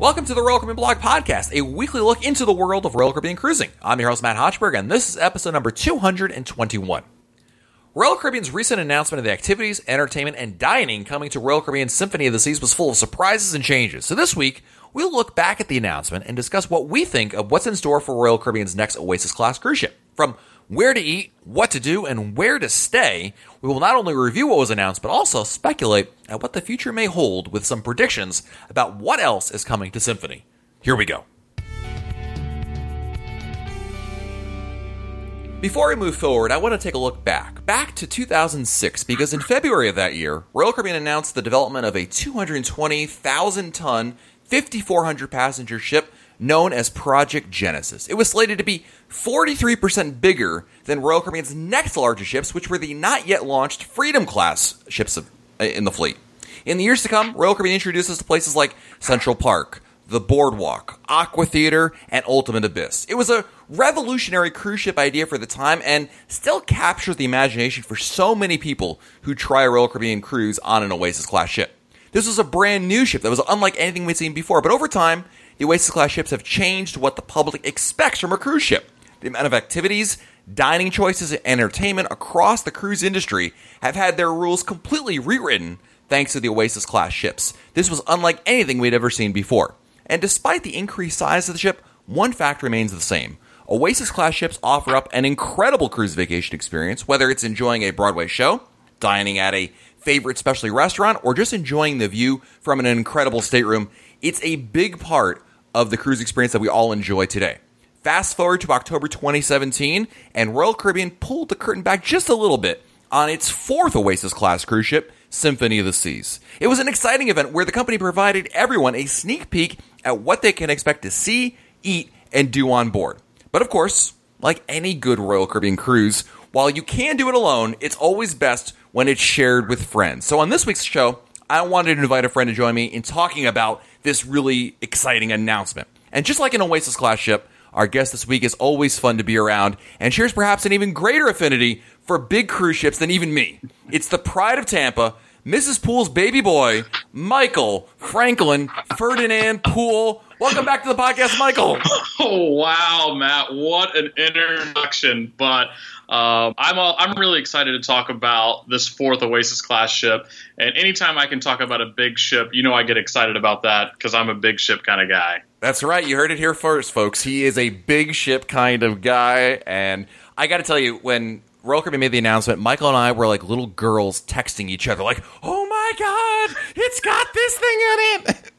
Welcome to the Royal Caribbean Blog Podcast, a weekly look into the world of Royal Caribbean cruising. I'm your host, Matt Hochberg, and this is episode number 221. Royal Caribbean's recent announcement of the activities, entertainment, and dining coming to Royal Caribbean Symphony of the Seas was full of surprises and changes. So this week, we'll look back at the announcement and discuss what we think of what's in store for Royal Caribbean's next Oasis class cruise ship. From where to eat, what to do, and where to stay, we will not only review what was announced, but also speculate at what the future may hold with some predictions about what else is coming to Symphony. Here we go. Before we move forward, I want to take a look back. Back to 2006, because in February of that year, Royal Caribbean announced the development of a 220,000 ton, 5,400 passenger ship known as Project Genesis. It was slated to be 43% bigger than Royal Caribbean's next largest ships, which were the not yet launched Freedom class ships of, uh, in the fleet. In the years to come, Royal Caribbean introduces to places like Central Park, the Boardwalk, Aqua Theater, and Ultimate Abyss. It was a revolutionary cruise ship idea for the time and still captures the imagination for so many people who try a Royal Caribbean cruise on an Oasis class ship. This was a brand new ship that was unlike anything we'd seen before, but over time, the Oasis class ships have changed what the public expects from a cruise ship. The amount of activities, dining choices, and entertainment across the cruise industry have had their rules completely rewritten thanks to the Oasis class ships. This was unlike anything we'd ever seen before. And despite the increased size of the ship, one fact remains the same. Oasis class ships offer up an incredible cruise vacation experience, whether it's enjoying a Broadway show, dining at a favorite specialty restaurant, or just enjoying the view from an incredible stateroom. It's a big part of the cruise experience that we all enjoy today. Fast forward to October 2017, and Royal Caribbean pulled the curtain back just a little bit on its fourth Oasis class cruise ship, Symphony of the Seas. It was an exciting event where the company provided everyone a sneak peek at what they can expect to see, eat, and do on board. But of course, like any good Royal Caribbean cruise, while you can do it alone, it's always best when it's shared with friends. So on this week's show, I wanted to invite a friend to join me in talking about this really exciting announcement. And just like an Oasis class ship, our guest this week is always fun to be around and shares perhaps an even greater affinity for big cruise ships than even me. It's the pride of Tampa, Mrs. Pool's baby boy, Michael Franklin Ferdinand Pool. Welcome back to the podcast, Michael. Oh wow, Matt! What an introduction! But um, I'm all, I'm really excited to talk about this fourth Oasis class ship. And anytime I can talk about a big ship, you know I get excited about that because I'm a big ship kind of guy. That's right. You heard it here first, folks. He is a big ship kind of guy, and I got to tell you, when Caribbean made the announcement, Michael and I were like little girls texting each other, like, "Oh my god, it's got this thing in it."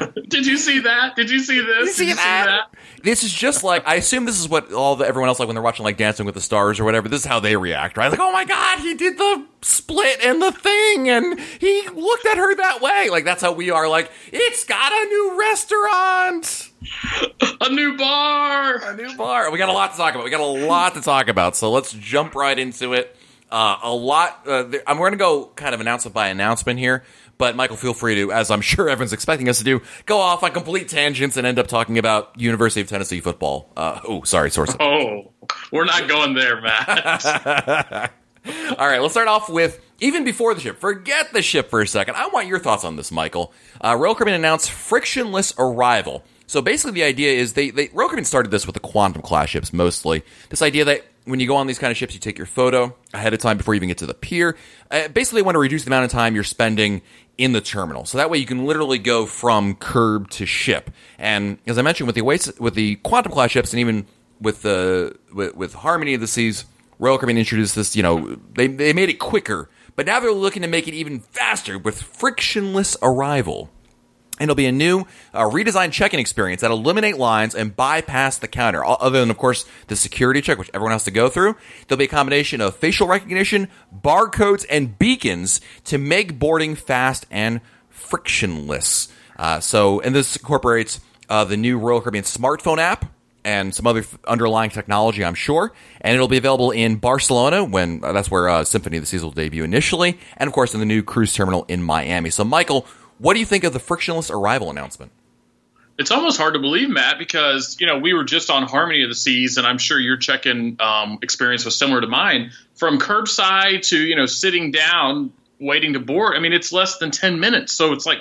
Did you see that? Did you see this? You see, that? see that? This is just like I assume this is what all the everyone else like when they're watching like Dancing with the Stars or whatever. This is how they react, right? Like, oh my god, he did the split and the thing, and he looked at her that way. Like that's how we are. Like, it's got a new restaurant, a new bar, a new bar. We got a lot to talk about. We got a lot to talk about. So let's jump right into it. Uh, a lot. Uh, I'm going to go kind of announcement by announcement here. But Michael, feel free to, as I'm sure everyone's expecting us to do, go off on complete tangents and end up talking about University of Tennessee football. Uh, oh, sorry, source. Oh, we're not going there, Matt. All right, let's start off with even before the ship. Forget the ship for a second. I want your thoughts on this, Michael. Uh, Royal Caribbean announced frictionless arrival. So basically, the idea is they, they Royal Caribbean started this with the quantum class ships mostly. This idea that when you go on these kind of ships, you take your photo ahead of time before you even get to the pier. Uh, basically, want to reduce the amount of time you're spending in the terminal. So that way you can literally go from curb to ship. And as I mentioned, with the with the quantum class ships, and even with the with, with Harmony of the Seas, Royal Caribbean introduced this. You know, they they made it quicker, but now they're looking to make it even faster with frictionless arrival. And it'll be a new uh, redesigned check-in experience that eliminate lines and bypass the counter. Other than, of course, the security check, which everyone has to go through, there'll be a combination of facial recognition, barcodes, and beacons to make boarding fast and frictionless. Uh, so, and this incorporates uh, the new Royal Caribbean smartphone app and some other underlying technology, I'm sure. And it'll be available in Barcelona when uh, that's where uh, Symphony of the Seas will debut initially, and of course in the new cruise terminal in Miami. So, Michael what do you think of the frictionless arrival announcement? It's almost hard to believe, Matt, because you know we were just on Harmony of the Seas, and I'm sure your check-in um, experience was similar to mine. From curbside to you know sitting down, waiting to board. I mean, it's less than ten minutes, so it's like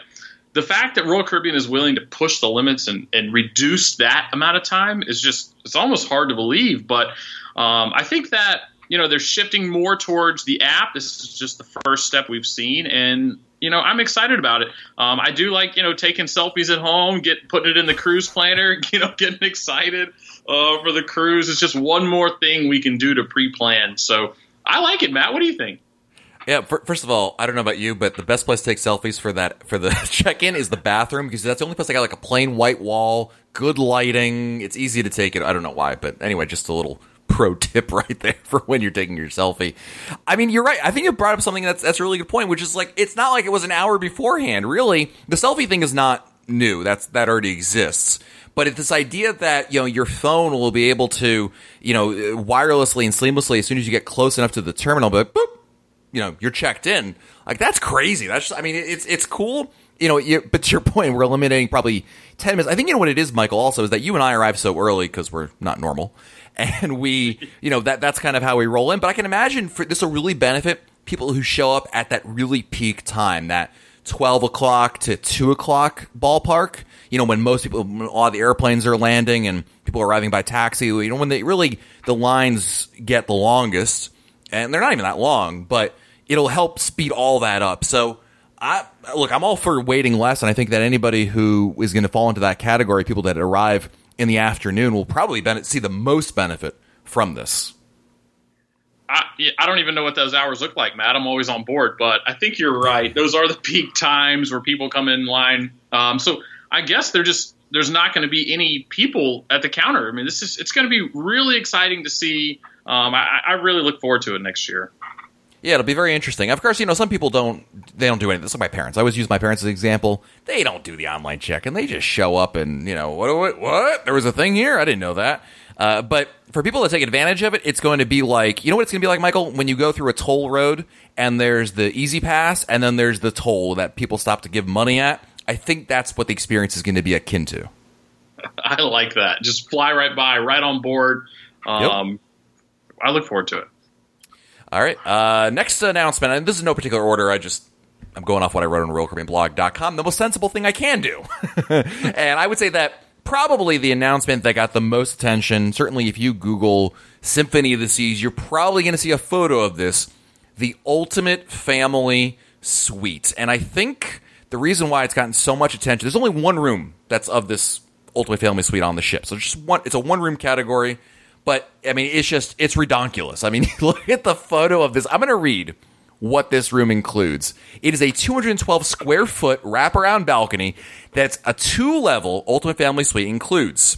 the fact that Royal Caribbean is willing to push the limits and, and reduce that amount of time is just it's almost hard to believe. But um, I think that you know they're shifting more towards the app. This is just the first step we've seen, and you know I'm excited about it. Um, I do like you know taking selfies at home, get putting it in the cruise planner, you know getting excited uh, for the cruise. It's just one more thing we can do to pre-plan. So I like it, Matt. What do you think? Yeah, first of all, I don't know about you, but the best place to take selfies for that for the check-in is the bathroom because that's the only place I got like a plain white wall, good lighting. It's easy to take it. I don't know why, but anyway, just a little pro tip right there for when you're taking your selfie. I mean, you're right. I think you brought up something that's that's a really good point, which is like it's not like it was an hour beforehand. Really, the selfie thing is not new. That's that already exists. But it's this idea that you know your phone will be able to you know wirelessly and seamlessly as soon as you get close enough to the terminal, but boop, you know you're checked in. Like that's crazy. That's just, I mean it's it's cool. You know, you, but to your point, we're eliminating probably ten minutes. I think you know what it is, Michael. Also, is that you and I arrive so early because we're not normal, and we, you know, that that's kind of how we roll in. But I can imagine for, this will really benefit people who show up at that really peak time, that twelve o'clock to two o'clock ballpark. You know, when most people, when all the airplanes are landing and people are arriving by taxi. You know, when they really the lines get the longest, and they're not even that long, but it'll help speed all that up. So I look, I'm all for waiting less, and I think that anybody who is going to fall into that category, people that arrive in the afternoon, will probably see the most benefit from this. I, I don't even know what those hours look like, Matt. I'm always on board, but I think you're right. Those are the peak times where people come in line. Um, so I guess they're just there's not going to be any people at the counter. I mean, this is it's going to be really exciting to see. Um, I, I really look forward to it next year. Yeah, it'll be very interesting. Of course, you know some people don't they don't do anything. Is like my parents. I always use my parents as an example. They don't do the online check, and they just show up and you know what what what there was a thing here. I didn't know that. Uh, but for people that take advantage of it, it's going to be like you know what it's going to be like, Michael, when you go through a toll road and there's the easy pass and then there's the toll that people stop to give money at. I think that's what the experience is going to be akin to. I like that. Just fly right by, right on board. Um, yep. I look forward to it. All right. Uh, next announcement, and this is no particular order. I just I'm going off what I wrote on RoyalCaribbeanBlog.com. The most sensible thing I can do, and I would say that probably the announcement that got the most attention. Certainly, if you Google Symphony of the Seas, you're probably going to see a photo of this, the ultimate family suite. And I think the reason why it's gotten so much attention, there's only one room that's of this ultimate family suite on the ship. So just one, it's a one room category. But I mean, it's just it's redonkulous. I mean, look at the photo of this. I'm going to read what this room includes. It is a 212 square foot wraparound balcony that's a two level Ultimate Family Suite. Includes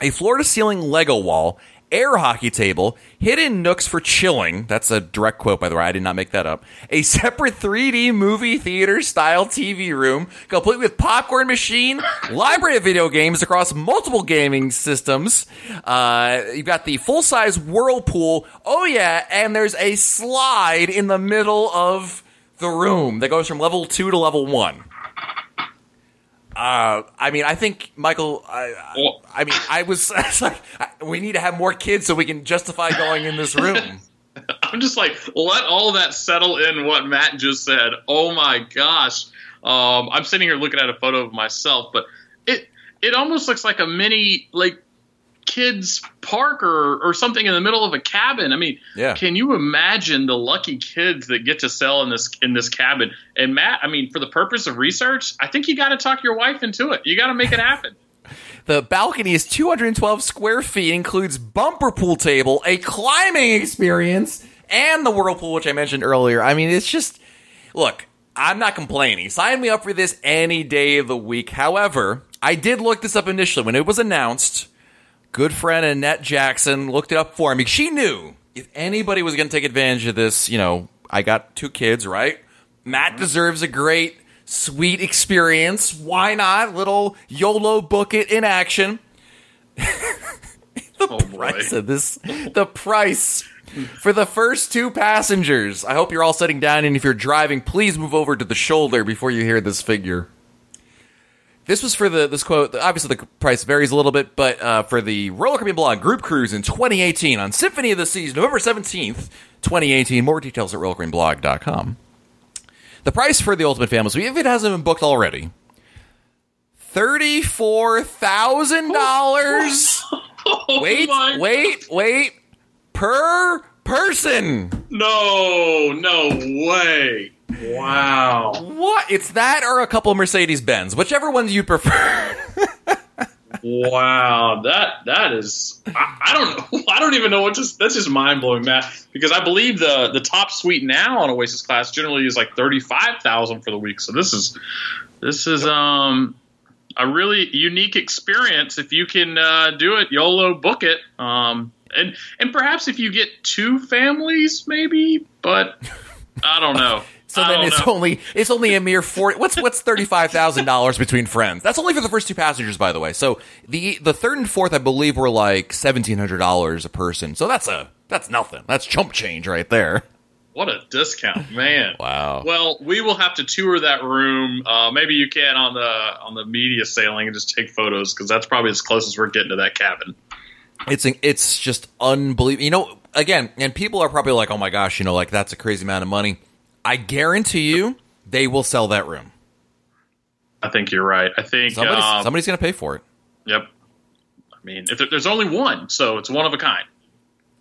a floor to ceiling Lego wall air hockey table, hidden nooks for chilling. That's a direct quote, by the way. I did not make that up. A separate 3D movie theater style TV room, complete with popcorn machine, library of video games across multiple gaming systems. Uh, you've got the full size whirlpool. Oh, yeah, and there's a slide in the middle of the room that goes from level two to level one. Uh, I mean, I think Michael. I, I mean, I was, I was like, we need to have more kids so we can justify going in this room. I'm just like, let all that settle in. What Matt just said. Oh my gosh. Um, I'm sitting here looking at a photo of myself, but it it almost looks like a mini like kids park or, or something in the middle of a cabin. I mean, yeah. can you imagine the lucky kids that get to sell in this in this cabin? And Matt, I mean, for the purpose of research, I think you got to talk your wife into it. You got to make it happen. the balcony is 212 square feet, includes bumper pool table, a climbing experience, and the whirlpool, which I mentioned earlier. I mean, it's just look. I'm not complaining. Sign me up for this any day of the week. However, I did look this up initially when it was announced good friend Annette Jackson looked it up for me. She knew if anybody was going to take advantage of this, you know, I got two kids, right? Matt deserves a great, sweet experience. Why not? Little YOLO book it in action. the oh price of this, the price for the first two passengers. I hope you're all sitting down, and if you're driving, please move over to the shoulder before you hear this figure. This was for the this quote. Obviously, the price varies a little bit, but uh, for the Caribbean Blog Group Cruise in 2018 on Symphony of the Seas, November 17th, 2018. More details at RoyalCaribbeanBlog.com. The price for the Ultimate Family Suite, if it hasn't been booked already, Thirty-four thousand dollars. Oh Wait, wait, wait. Per person. No, no way. Wow. What? It's that or a couple Mercedes Benz, whichever one you prefer. Wow, that that is I, I don't know I don't even know what to that's just mind blowing, Matt. Because I believe the the top suite now on Oasis class generally is like thirty five thousand for the week. So this is this is um a really unique experience. If you can uh, do it, YOLO book it. Um and and perhaps if you get two families, maybe, but I don't know. So I then it's know. only it's only a mere four. What's what's thirty five thousand dollars between friends? That's only for the first two passengers, by the way. So the the third and fourth, I believe, were like seventeen hundred dollars a person. So that's a that's nothing. That's chump change right there. What a discount, man! Wow. Well, we will have to tour that room. Uh, maybe you can on the on the media sailing and just take photos because that's probably as close as we're getting to that cabin. It's it's just unbelievable. You know, again, and people are probably like, "Oh my gosh," you know, like that's a crazy amount of money. I guarantee you, they will sell that room. I think you're right. I think. Somebody's um, somebody's going to pay for it. Yep. I mean, if there, there's only one, so it's one of a kind.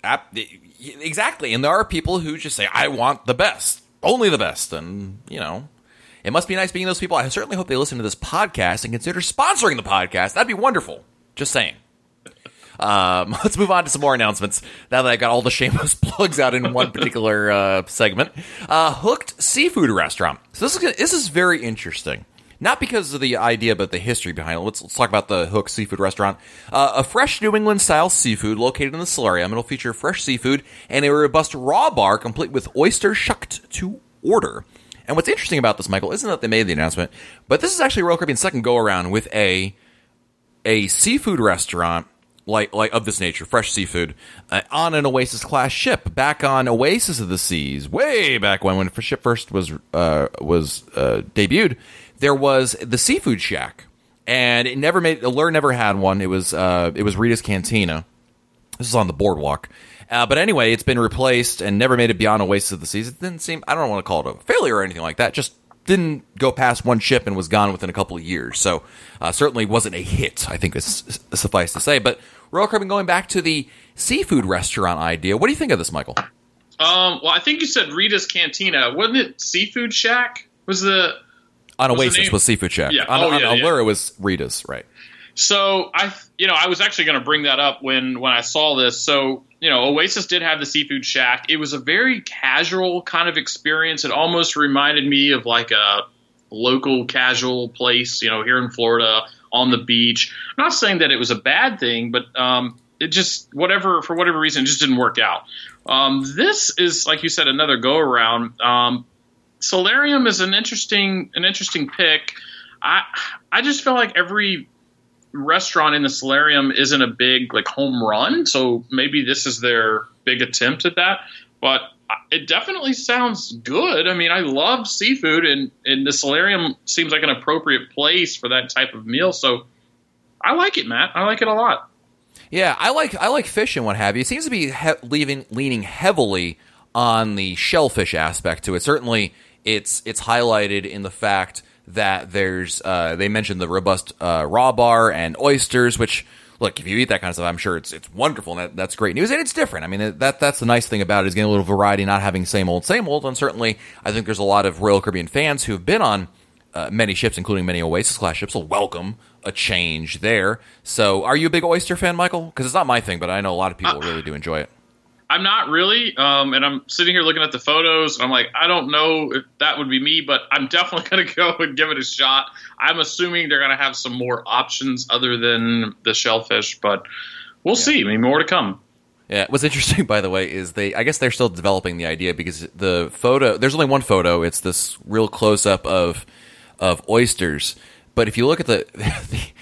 Ap- Exactly. And there are people who just say, I want the best, only the best. And, you know, it must be nice being those people. I certainly hope they listen to this podcast and consider sponsoring the podcast. That'd be wonderful. Just saying. Um, let's move on to some more announcements now that I got all the shameless plugs out in one particular uh, segment. Uh, Hooked Seafood Restaurant. So this is this is very interesting. Not because of the idea, but the history behind it. Let's, let's talk about the Hook Seafood Restaurant. Uh, a fresh New England style seafood located in the solarium. It'll feature fresh seafood and a robust raw bar complete with oysters shucked to order. And what's interesting about this, Michael, isn't that they made the announcement, but this is actually Royal Caribbean's second go around with a a seafood restaurant like like of this nature, fresh seafood, uh, on an Oasis class ship back on Oasis of the Seas, way back when when the ship first was uh, was uh, debuted. There was the Seafood Shack, and it never made. Allure never had one. It was uh, it was Rita's Cantina. This is on the boardwalk. Uh, but anyway, it's been replaced and never made it beyond Oasis of the Seas. It didn't seem, I don't want to call it a failure or anything like that. Just didn't go past one ship and was gone within a couple of years. So uh, certainly wasn't a hit, I think is suffice to say. But Royal Caribbean going back to the seafood restaurant idea. What do you think of this, Michael? Um, well, I think you said Rita's Cantina, wasn't it? Seafood Shack was the On the Oasis was Seafood Shack. Yeah. On, Oh, on yeah, yeah. Allure it was Rita's, right. So I, you know, I was actually going to bring that up when when I saw this. So you know, Oasis did have the seafood shack. It was a very casual kind of experience. It almost reminded me of like a local casual place, you know, here in Florida on the beach. I'm not saying that it was a bad thing, but um, it just whatever for whatever reason it just didn't work out. Um, this is like you said another go around. Um, Solarium is an interesting an interesting pick. I I just feel like every restaurant in the solarium isn't a big like home run so maybe this is their big attempt at that but it definitely sounds good i mean i love seafood and, and the solarium seems like an appropriate place for that type of meal so i like it matt i like it a lot Yeah, I like I like fish and what have you. It seems to be he- leaving leaning heavily on the shellfish aspect to it. Certainly, it's it's highlighted in the fact that there's uh, they mentioned the robust uh, raw bar and oysters, which look if you eat that kind of stuff, I'm sure it's it's wonderful and that, that's great news and it's different. I mean that that's the nice thing about it is getting a little variety, not having same old same old. And certainly, I think there's a lot of Royal Caribbean fans who have been on uh, many ships, including many Oasis class ships, will welcome a change there. So, are you a big oyster fan, Michael? Because it's not my thing, but I know a lot of people really do enjoy it. I'm not really um, and i'm sitting here looking at the photos and i'm like i don't know if that would be me but i'm definitely going to go and give it a shot i'm assuming they're going to have some more options other than the shellfish but we'll see I mean, more to come Yeah, what's interesting, by the way, is they. I guess they're still developing the idea because the photo. There's only one photo. It's this real close up of of oysters. But if you look at the,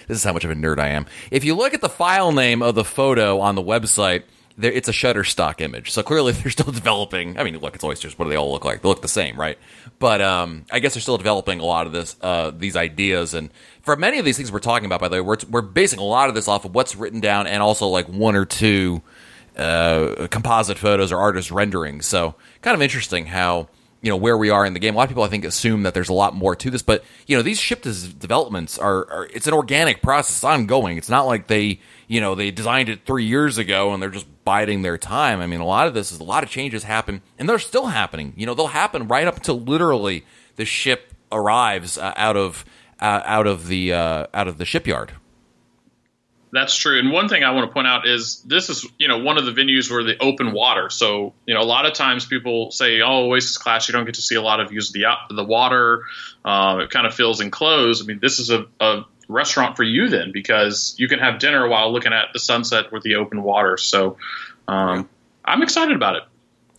this is how much of a nerd I am. If you look at the file name of the photo on the website, it's a Shutterstock image. So clearly they're still developing. I mean, look, it's oysters. What do they all look like? They look the same, right? But um, I guess they're still developing a lot of this, uh, these ideas. And for many of these things we're talking about, by the way, we're we're basing a lot of this off of what's written down and also like one or two uh, composite photos or artist renderings. So kind of interesting how you know where we are in the game. A lot of people I think assume that there's a lot more to this, but you know these ship developments are, are it's an organic process, it's ongoing. It's not like they you know they designed it three years ago and they're just biding their time. I mean, a lot of this is a lot of changes happen, and they're still happening. You know, they'll happen right up until literally the ship arrives uh, out of uh, out of the uh, out of the shipyard. That's true. And one thing I want to point out is this is, you know, one of the venues where the open water. So, you know, a lot of times people say, "Oh, Oasis class, you don't get to see a lot of use of the the water. Um, it kind of feels enclosed." I mean, this is a, a restaurant for you then because you can have dinner while looking at the sunset with the open water. So, um, I'm excited about it.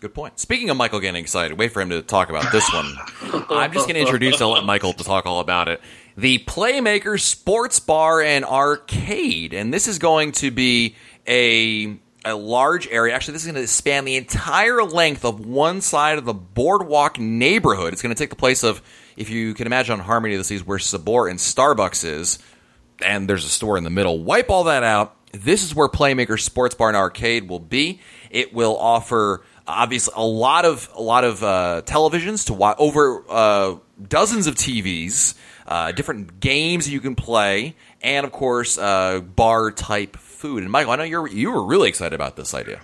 Good point. Speaking of Michael getting excited, wait for him to talk about this one. I'm just going to introduce. I'll let Michael to talk all about it the Playmaker Sports Bar and Arcade. And this is going to be a a large area. Actually, this is going to span the entire length of one side of the boardwalk neighborhood. It's going to take the place of, if you can imagine on Harmony of the Seas, where Sabor and Starbucks is, and there's a store in the middle. Wipe all that out. This is where Playmaker Sports Bar and Arcade will be. It will offer obviously a lot of a lot of uh, televisions to watch over uh, dozens of TVs uh, different games you can play, and of course, uh, bar type food. And Michael, I know you're you were really excited about this idea.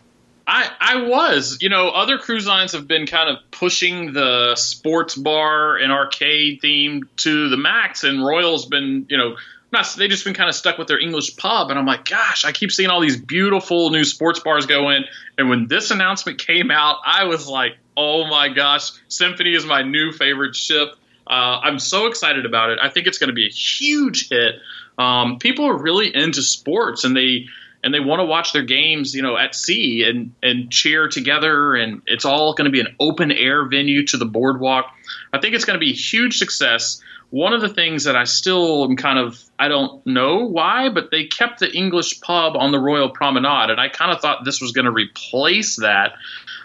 I, I was. You know, other cruise lines have been kind of pushing the sports bar and arcade theme to the max, and Royal's been, you know, not they just been kind of stuck with their English pub. And I'm like, gosh, I keep seeing all these beautiful new sports bars go in. And when this announcement came out, I was like, oh my gosh, Symphony is my new favorite ship. Uh, I'm so excited about it. I think it's going to be a huge hit. Um, people are really into sports and they and they want to watch their games, you know, at sea and and cheer together. And it's all going to be an open air venue to the boardwalk. I think it's going to be a huge success. One of the things that I still am kind of I don't know why, but they kept the English pub on the Royal Promenade, and I kind of thought this was going to replace that.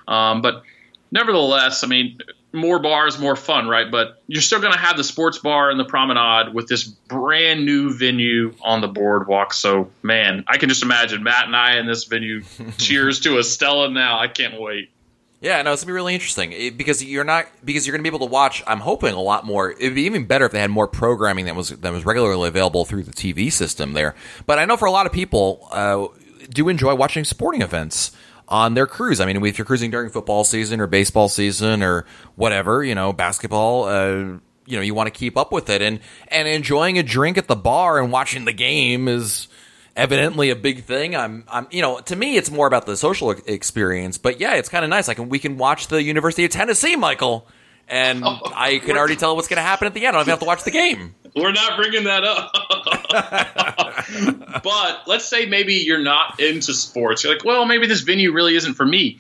Um, but nevertheless, I mean, more bars, more fun, right? But you're still going to have the sports bar and the promenade with this brand new venue on the boardwalk. So, man, I can just imagine Matt and I in this venue. cheers to Estella now. I can't wait. Yeah, no, it's gonna be really interesting it, because you're not because you're gonna be able to watch. I'm hoping a lot more. It'd be even better if they had more programming that was that was regularly available through the TV system there. But I know for a lot of people uh, do enjoy watching sporting events on their cruise. I mean, if you're cruising during football season or baseball season or whatever, you know, basketball, uh, you know, you want to keep up with it and and enjoying a drink at the bar and watching the game is evidently a big thing. I'm, I'm, you know, to me, it's more about the social experience. But yeah, it's kind of nice. I can we can watch the University of Tennessee, Michael, and oh, I can already tell what's going to happen at the end. I don't even have to watch the game. We're not bringing that up. but let's say maybe you're not into sports. You're like, well, maybe this venue really isn't for me.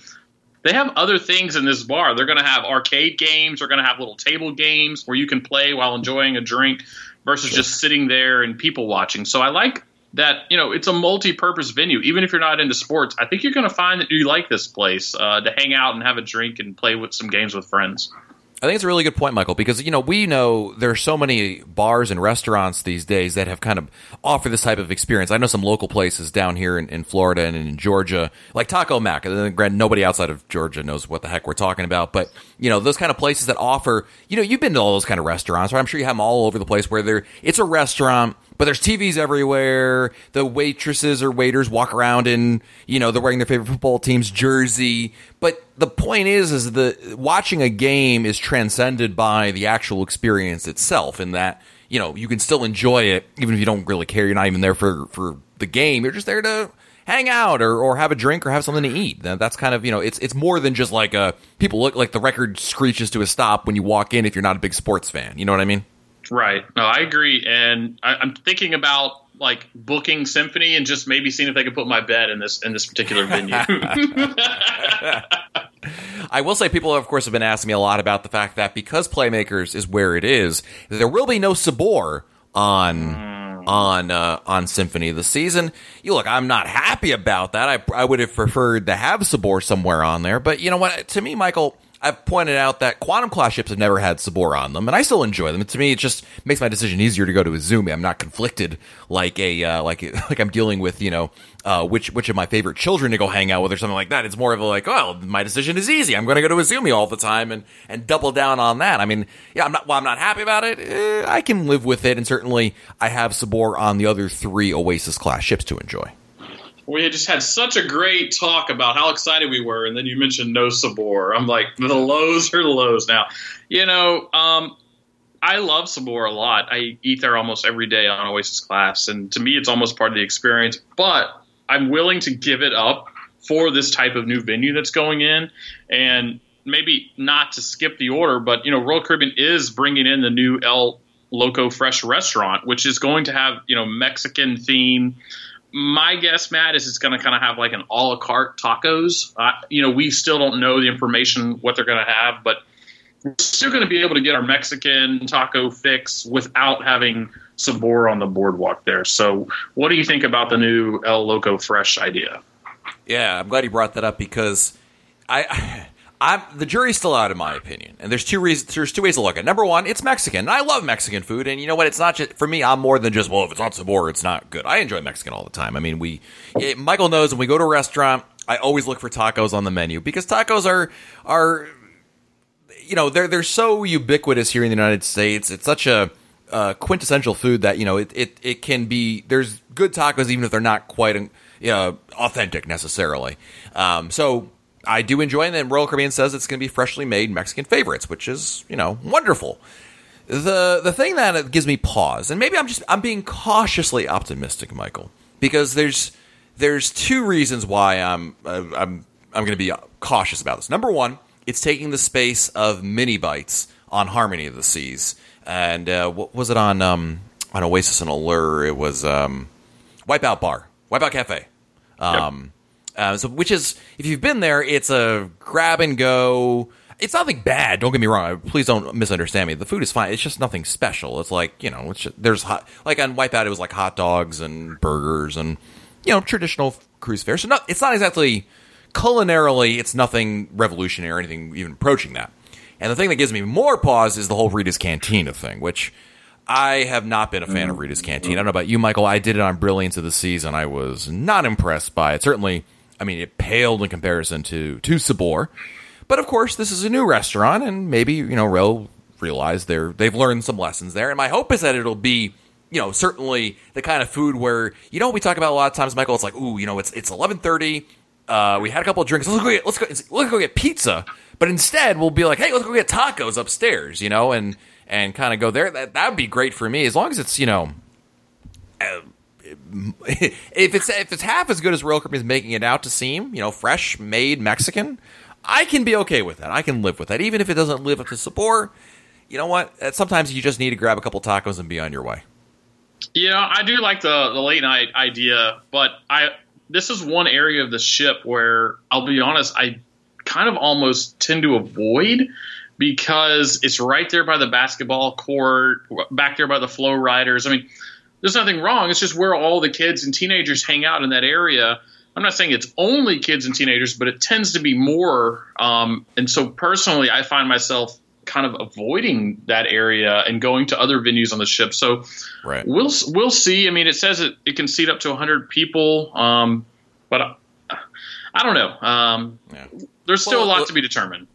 They have other things in this bar. They're going to have arcade games. They're going to have little table games where you can play while enjoying a drink versus sure. just sitting there and people watching. So I like that you know it's a multi-purpose venue even if you're not into sports i think you're going to find that you like this place uh, to hang out and have a drink and play with some games with friends I think it's a really good point, Michael, because you know we know there are so many bars and restaurants these days that have kind of offer this type of experience. I know some local places down here in, in Florida and in Georgia, like Taco Mac. And then, nobody outside of Georgia knows what the heck we're talking about, but you know those kind of places that offer. You know, you've been to all those kind of restaurants, right? I'm sure you have them all over the place where they're it's a restaurant but there's TVs everywhere. The waitresses or waiters walk around in, you know, they're wearing their favorite football team's jersey. But the point is, is that watching a game is transcended by the actual experience itself, in that you know you can still enjoy it even if you don't really care. You're not even there for for the game. You're just there to hang out or, or have a drink or have something to eat. That's kind of you know it's it's more than just like a people look like the record screeches to a stop when you walk in if you're not a big sports fan. You know what I mean? Right. No, I agree, and I, I'm thinking about like booking symphony and just maybe seeing if they could put my bed in this in this particular venue. I will say people of course have been asking me a lot about the fact that because Playmakers is where it is, there will be no Sabor on mm. on uh, on Symphony this season. You look, I'm not happy about that. I I would have preferred to have Sabor somewhere on there, but you know what? To me, Michael, I've pointed out that quantum class ships have never had Sabor on them, and I still enjoy them. to me, it just makes my decision easier to go to Izumi. I'm not conflicted like a uh, like like I'm dealing with you know uh, which which of my favorite children to go hang out with or something like that. It's more of a like, oh, my decision is easy. I'm going to go to Izumi all the time and and double down on that. I mean, yeah, I'm not. While I'm not happy about it, eh, I can live with it, and certainly I have Sabor on the other three Oasis class ships to enjoy we had just had such a great talk about how excited we were, and then you mentioned no Sabor. I'm like, the lows are the lows now. You know, um, I love Sabor a lot. I eat there almost every day on Oasis class, and to me, it's almost part of the experience. But I'm willing to give it up for this type of new venue that's going in, and maybe not to skip the order, but you know, Royal Caribbean is bringing in the new El Loco Fresh restaurant, which is going to have you know Mexican theme my guess, Matt, is it's going to kind of have like an a la carte tacos. Uh, you know, we still don't know the information what they're going to have, but we're still going to be able to get our Mexican taco fix without having sabor on the boardwalk there. So, what do you think about the new El Loco Fresh idea? Yeah, I'm glad you brought that up because I I'm the jury's still out in my opinion, and there's two reasons. There's two ways to look at. it. Number one, it's Mexican. And I love Mexican food, and you know what? It's not just for me. I'm more than just well, if it's not sabor, it's not good. I enjoy Mexican all the time. I mean, we it, Michael knows when we go to a restaurant, I always look for tacos on the menu because tacos are are you know they're they're so ubiquitous here in the United States. It's such a uh, quintessential food that you know it, it it can be. There's good tacos even if they're not quite uh, authentic necessarily. Um, so I do enjoy it. And Royal Caribbean says it's going to be freshly made Mexican favorites, which is you know wonderful. The the thing that gives me pause, and maybe I'm just I'm being cautiously optimistic, Michael, because there's there's two reasons why I'm I'm I'm going to be cautious about this. Number one, it's taking the space of mini bites on Harmony of the Seas, and uh, what was it on um, on Oasis and Allure? It was um, Wipeout Bar, Wipeout Cafe. Um, yep uh, so, which is, if you've been there, it's a grab and go. It's nothing bad. Don't get me wrong. Please don't misunderstand me. The food is fine. It's just nothing special. It's like you know, just, there's hot like on Wipeout, it was like hot dogs and burgers and you know traditional cruise fare. So, not, it's not exactly culinarily. It's nothing revolutionary or anything even approaching that. And the thing that gives me more pause is the whole Rita's Cantina thing, which I have not been a fan of Rita's Cantina. I don't know about you, Michael. I did it on Brilliance of the Season. I was not impressed by it. Certainly I mean, it paled in comparison to to Sabor. But of course, this is a new restaurant, and maybe you know, Rel realize they're they've learned some lessons there. And my hope is that it'll be you know certainly the kind of food where you know we talk about a lot of times, Michael. It's like, ooh, you know, it's it's eleven thirty. Uh, we had a couple of drinks. Let's go get let's go let's go get pizza. But instead, we'll be like, hey, let's go get tacos upstairs, you know, and and kind of go there. That that would be great for me as long as it's you know. If it's if it's half as good as Royal Caribbean is making it out to seem, you know, fresh made Mexican, I can be okay with that. I can live with that, even if it doesn't live up to Sabor. You know what? Sometimes you just need to grab a couple tacos and be on your way. Yeah, I do like the the late night idea, but I this is one area of the ship where I'll be honest, I kind of almost tend to avoid because it's right there by the basketball court, back there by the FlowRiders. I mean, there's nothing wrong. It's just where all the kids and teenagers hang out in that area. I'm not saying it's only kids and teenagers, but it tends to be more. Um, and so personally, I find myself kind of avoiding that area and going to other venues on the ship. So right. we'll we'll see. I mean, it says it, it can seat up to 100 people, um, but I, I, don't know. Um, yeah. There's still well, a lot to be determined.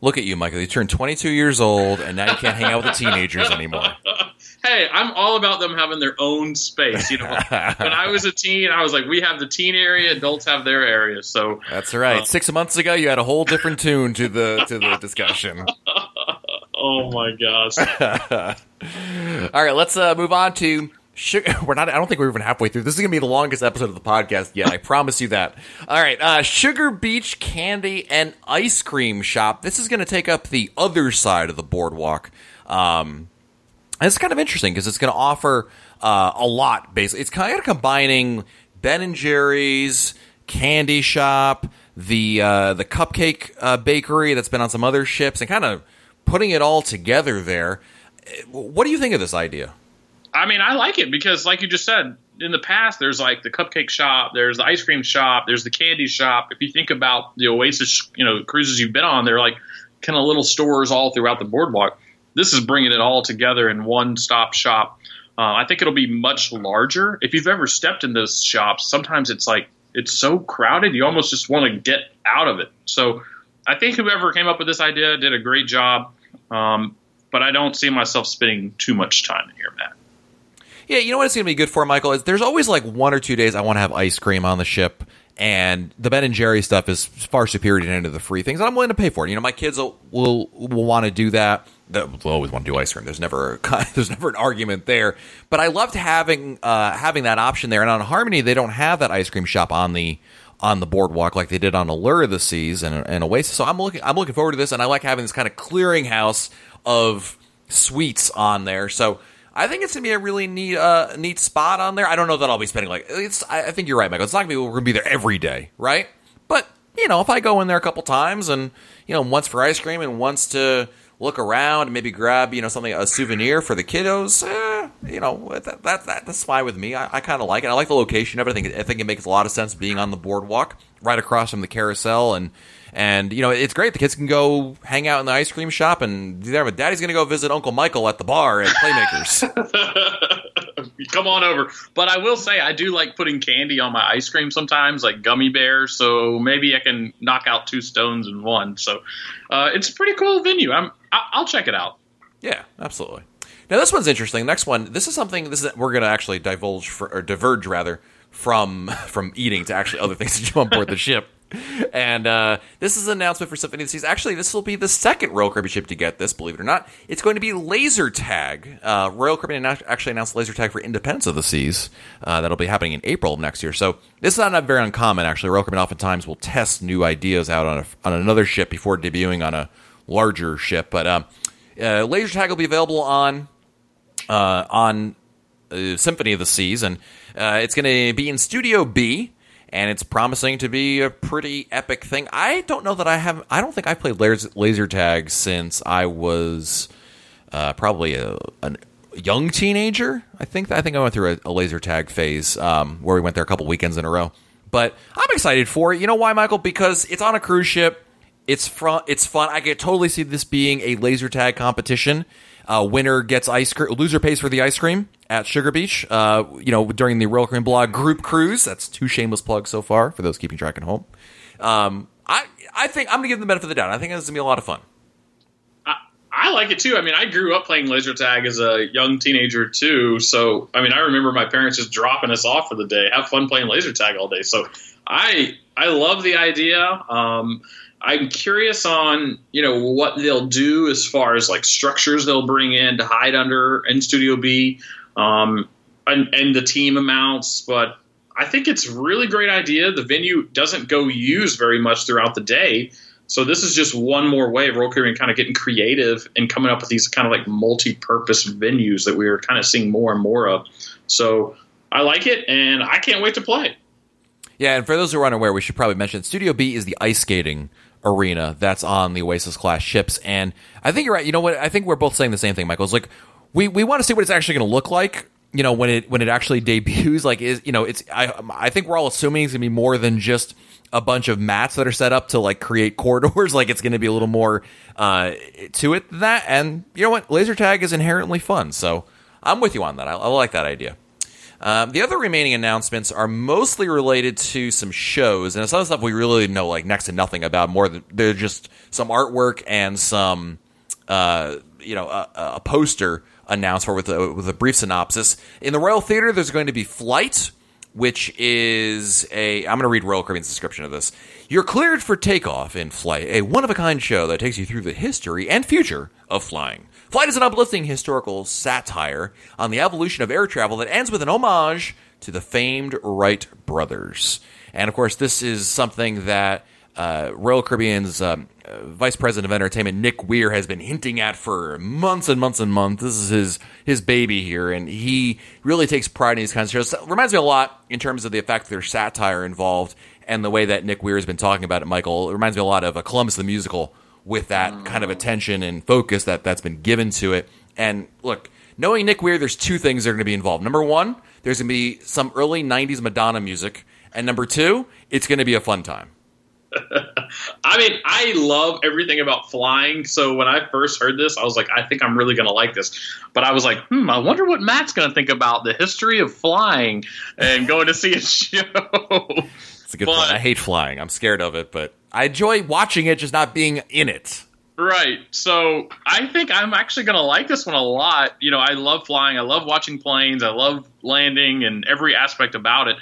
Look at you, Michael. You turned 22 years old, and now you can't hang out with the teenagers anymore hey, I'm all about them having their own space. You know, when I was a teen, I was like, we have the teen area, adults have their area. So that's right. Uh, Six months ago, you had a whole different tune to the to the discussion. oh my gosh! all right, let's uh, move on to. Sugar, we're not. I don't think we're even halfway through. This is gonna be the longest episode of the podcast yet. I promise you that. All right, uh, Sugar Beach Candy and Ice Cream Shop. This is gonna take up the other side of the boardwalk. Um, and it's kind of interesting because it's going to offer uh, a lot. Basically, it's kind of combining Ben and Jerry's candy shop, the uh, the cupcake uh, bakery that's been on some other ships, and kind of putting it all together there. What do you think of this idea? I mean, I like it because, like you just said, in the past, there's like the cupcake shop, there's the ice cream shop, there's the candy shop. If you think about the Oasis, you know, cruises you've been on, they're like kind of little stores all throughout the boardwalk. This is bringing it all together in one stop shop. Uh, I think it'll be much larger. If you've ever stepped in those shops, sometimes it's like it's so crowded you almost just want to get out of it. So I think whoever came up with this idea did a great job. Um, but I don't see myself spending too much time in here, Matt. Yeah, you know what it's going to be good for, Michael? Is there's always like one or two days I want to have ice cream on the ship, and the Ben and Jerry stuff is far superior to any of the free things, and I'm willing to pay for it. You know, my kids will will, will want to do that. They'll always want to do ice cream. There's never there's never an argument there. But I loved having uh, having that option there. And on Harmony, they don't have that ice cream shop on the on the boardwalk like they did on Allure of the Seas and, and Oasis. So I'm looking I'm looking forward to this, and I like having this kind of clearinghouse of sweets on there. So I think it's gonna be a really neat, uh, neat spot on there. I don't know that I'll be spending like it's. I think you're right, Michael. It's not gonna be we're gonna be there every day, right? But you know, if I go in there a couple times and you know, once for ice cream and once to look around and maybe grab you know something a souvenir for the kiddos, eh, you know, that, that, that that's fine with me. I, I kind of like it. I like the location of it. I think I think it makes a lot of sense being on the boardwalk right across from the carousel and and you know, it's great. The kids can go hang out in the ice cream shop and there. But Daddy's going to go visit Uncle Michael at the bar at Playmakers. Come on over. But I will say, I do like putting candy on my ice cream sometimes, like gummy bears. So maybe I can knock out two stones in one. So uh, it's a pretty cool venue. I'm. I'll check it out. Yeah, absolutely. Now this one's interesting. Next one. This is something. This is we're going to actually divulge for, or diverge rather from from eating to actually other things that you on board the ship and uh, this is an announcement for Symphony of the Seas. Actually, this will be the second Royal Caribbean ship to get this, believe it or not. It's going to be Laser Tag. Uh, Royal Caribbean actually announced Laser Tag for Independence of the Seas. Uh, that'll be happening in April of next year. So this is not very uncommon, actually. Royal Caribbean oftentimes will test new ideas out on, a, on another ship before debuting on a larger ship. But um, uh, Laser Tag will be available on uh, on uh, Symphony of the Seas, and it's going to be in Studio B and it's promising to be a pretty epic thing. I don't know that I have. I don't think I played laser, laser tag since I was uh, probably a, a, young teenager. I think I think I went through a, a laser tag phase um, where we went there a couple weekends in a row. But I'm excited for it. You know why, Michael? Because it's on a cruise ship. It's fun. It's fun. I could totally see this being a laser tag competition. Uh, winner gets ice cream. Loser pays for the ice cream at Sugar Beach. Uh, you know, during the Royal Caribbean Blog group cruise. That's two shameless plugs so far for those keeping track at home. Um, I I think I'm gonna give them the benefit of the doubt. I think it's gonna be a lot of fun. I, I like it too. I mean, I grew up playing laser tag as a young teenager too. So, I mean, I remember my parents just dropping us off for the day. Have fun playing laser tag all day. So, I I love the idea. Um, I'm curious on you know what they'll do as far as like structures they'll bring in to hide under in Studio B, um, and, and the team amounts. But I think it's really great idea. The venue doesn't go used very much throughout the day, so this is just one more way of Royal Caribbean kind of getting creative and coming up with these kind of like multi-purpose venues that we are kind of seeing more and more of. So I like it, and I can't wait to play. Yeah, and for those who are unaware, we should probably mention Studio B is the ice skating arena that's on the Oasis class ships. And I think you're right. You know what? I think we're both saying the same thing, Michael. It's like we, we want to see what it's actually going to look like. You know, when it when it actually debuts, like is you know, it's I I think we're all assuming it's gonna be more than just a bunch of mats that are set up to like create corridors. Like it's going to be a little more uh, to it than that. And you know what? Laser tag is inherently fun, so I'm with you on that. I, I like that idea. Um, the other remaining announcements are mostly related to some shows, and some stuff we really know like next to nothing about. More than they're just some artwork and some, uh, you know, a, a poster announced for with a, with a brief synopsis. In the Royal Theater, there's going to be Flight, which is a. I'm going to read Royal Caribbean's description of this. You're cleared for takeoff in Flight, a one of a kind show that takes you through the history and future of flying. Flight is an uplifting historical satire on the evolution of air travel that ends with an homage to the famed Wright brothers. And of course, this is something that uh, Royal Caribbean's um, uh, Vice President of Entertainment, Nick Weir, has been hinting at for months and months and months. This is his his baby here, and he really takes pride in these kinds of shows. It reminds me a lot in terms of the effect there's satire involved and the way that Nick Weir has been talking about it, Michael. It reminds me a lot of a Columbus the Musical with that kind of attention and focus that that's been given to it. And look, knowing Nick Weir, there's two things that are going to be involved. Number one, there's going to be some early '90s Madonna music, and number two, it's going to be a fun time. I mean, I love everything about flying. So when I first heard this, I was like, I think I'm really going to like this. But I was like, hmm, I wonder what Matt's going to think about the history of flying and going to see a show. It's a good but, point. I hate flying. I'm scared of it, but I enjoy watching it, just not being in it. Right. So I think I'm actually going to like this one a lot. You know, I love flying. I love watching planes. I love landing and every aspect about it